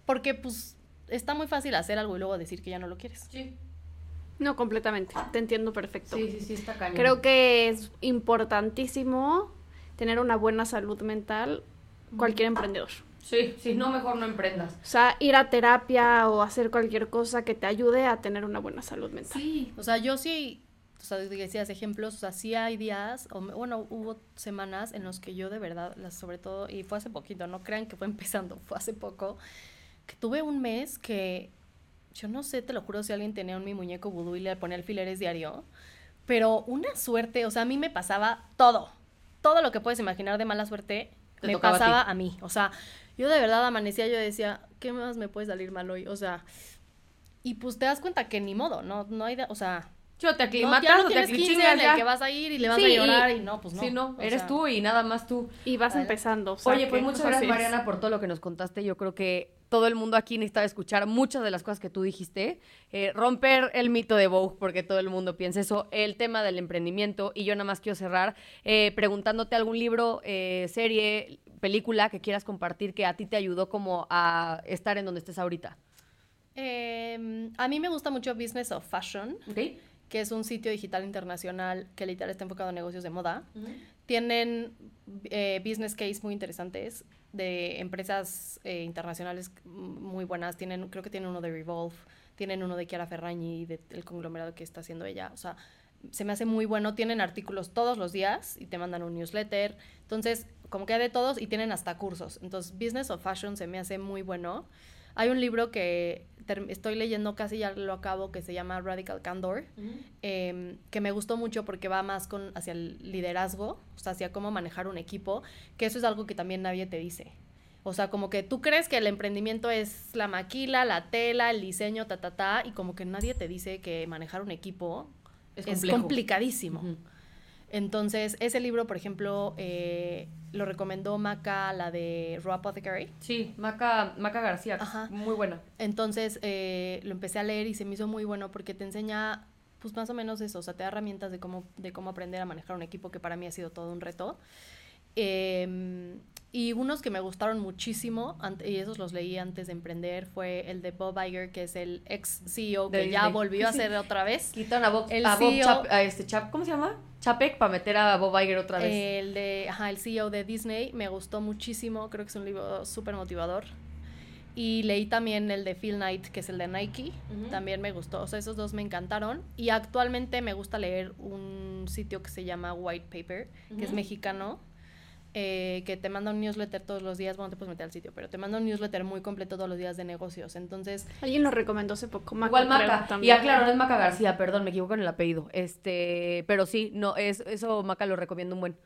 porque pues está muy fácil hacer algo y luego decir que ya no lo quieres. Sí. No, completamente, te entiendo perfecto. Sí, sí, sí, está cañón. Creo que es importantísimo tener una buena salud mental cualquier emprendedor. Sí, si no, mejor no emprendas. O sea, ir a terapia o hacer cualquier cosa que te ayude a tener una buena salud mental. Sí, o sea, yo sí, o sea, decías ejemplos, o sea, sí hay días, o bueno, hubo semanas en los que yo de verdad, sobre todo, y fue hace poquito, no crean que fue [LAUGHS] empezando, fue hace poco, que tuve un mes que, yo no sé, te lo juro, si alguien tenía un mi muñeco vudú y le ponía alfileres diario, pero una suerte, o sea, a mí me pasaba todo, todo lo que puedes imaginar de mala suerte, me pasaba a, mí. O sea, yo de verdad amanecía, yo decía, ¿qué más me puede salir mal hoy? O sea, y pues te das cuenta que ni modo, no, no hay, o sea... Yo te aclimatas, no, te aclimatas. en el que vas a ir y le vas a llorar y no, pues no. Sí, no, eres tú y nada más tú. Y vas empezando. Oye, pues muchas gracias, Mariana, por todo lo que nos contaste. Yo creo que todo el mundo aquí necesita escuchar muchas de las cosas que tú dijiste. Eh, romper el mito de Vogue, porque todo el mundo piensa eso. El tema del emprendimiento. Y yo nada más quiero cerrar eh, preguntándote algún libro, eh, serie, película que quieras compartir que a ti te ayudó como a estar en donde estés ahorita? Em, a mí me gusta mucho Business of Fashion, que es un sitio digital internacional que literal está enfocado en negocios de moda. Tienen business case muy interesantes de empresas eh, internacionales muy buenas. Tienen, creo que tienen uno de Revolve, tienen uno de Chiara Ferragni, del conglomerado que está haciendo ella. O sea, se me hace muy bueno. Tienen artículos todos los días y te mandan un newsletter. Entonces, como que hay de todos y tienen hasta cursos. Entonces, Business of Fashion se me hace muy bueno. Hay un libro que estoy leyendo, casi ya lo acabo, que se llama Radical Candor, em, que me gustó mucho porque va más con, hacia el liderazgo, o sea, hacia cómo manejar un equipo, que eso es algo que también nadie te dice. O sea, como que tú crees que el emprendimiento es la maquila, la tela, el diseño, ta, ta, ta, y como que nadie te dice que manejar un equipo es, complicadísimo. Entonces, ese libro, por ejemplo, eh, lo recomendó Maca, la de Raw Apothecary. Sí, Maca, Maca García, muy buena. Entonces, eh, lo empecé a leer y se me hizo muy bueno porque te enseña, pues más o menos eso, o sea, te da herramientas de cómo, de cómo aprender a manejar un equipo, que para mí ha sido todo un reto. Eh, y unos que me gustaron muchísimo, y esos los leí antes de emprender, fue el de Bob Iger, que es el ex CEO que ya volvió a hacer otra vez. Quitaron a Bob, el a Bob e este Chap, ¿cómo se llama? Chapek para meter a Bob Iger otra vez. El de, ajá, el CEO de Disney, me gustó muchísimo, creo que es un libro súper motivador. Y leí también el de Phil Knight, que es el de Nike, también me gustó, o sea, esos dos me encantaron. Y actualmente me gusta leer un sitio que se llama White Paper, que es mexicano, eh, que te manda un newsletter todos los días, bueno, te puedes meter al sitio, pero te manda un newsletter muy completo todos los días de negocios. Entonces. Alguien lo recomendó hace poco, Maca. Igual Maca. Y aclaro, no es Maca García, perdón, me equivoco en el apellido. Este, pero sí, no, es, eso Maca lo recomiendo un buen.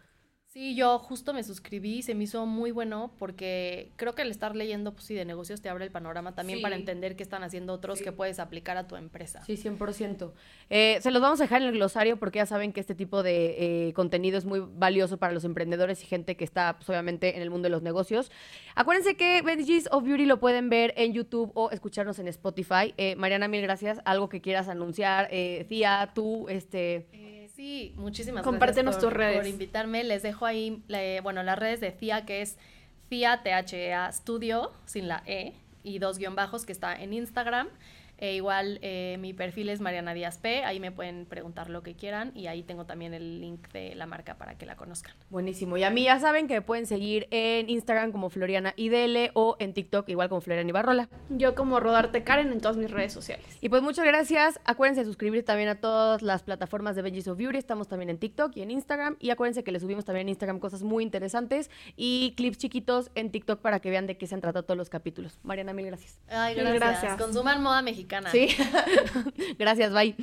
Sí, yo justo me suscribí, se me hizo muy bueno porque creo que el estar leyendo, pues sí, de negocios te abre el panorama también para entender qué están haciendo otros que puedes aplicar a tu empresa. Sí, 100%. Eh, se los vamos a dejar en el glosario porque ya saben que este tipo de eh, contenido es muy valioso para los emprendedores y gente que está, pues, obviamente, en el mundo de los negocios. Acuérdense que Veggies of Beauty lo pueden ver en YouTube o escucharnos en Spotify. Eh, Mariana, mil gracias. Algo que quieras anunciar. Eh, Tía, tú, este... Sí, muchísimas Compártenos gracias tus redes. por invitarme. Les dejo ahí, bueno, las redes de CIA, que es CIA THEA Studio, sin la E, y dos guion bajos, que está en Instagram. E igual eh, mi perfil es Mariana Díaz P, ahí me pueden preguntar lo que quieran y ahí tengo también el link de la marca para que la conozcan. Buenísimo. Y a mí ya saben que me pueden seguir en Instagram como Floriana IDL o en TikTok igual como Floriana Ibarrola. Yo como Rodarte Karen en todas mis redes sociales. Y pues muchas gracias. Acuérdense de suscribirse también a todas las plataformas de Benji's of Beauty. Estamos también en TikTok y en Instagram. Y acuérdense que les subimos también en Instagram cosas muy interesantes y clips chiquitos en TikTok para que vean de qué se han tratado todos los capítulos. Mariana, mil gracias. Ay, gracias. gracias. Consuman moda Sí. [LAUGHS] Gracias, bye.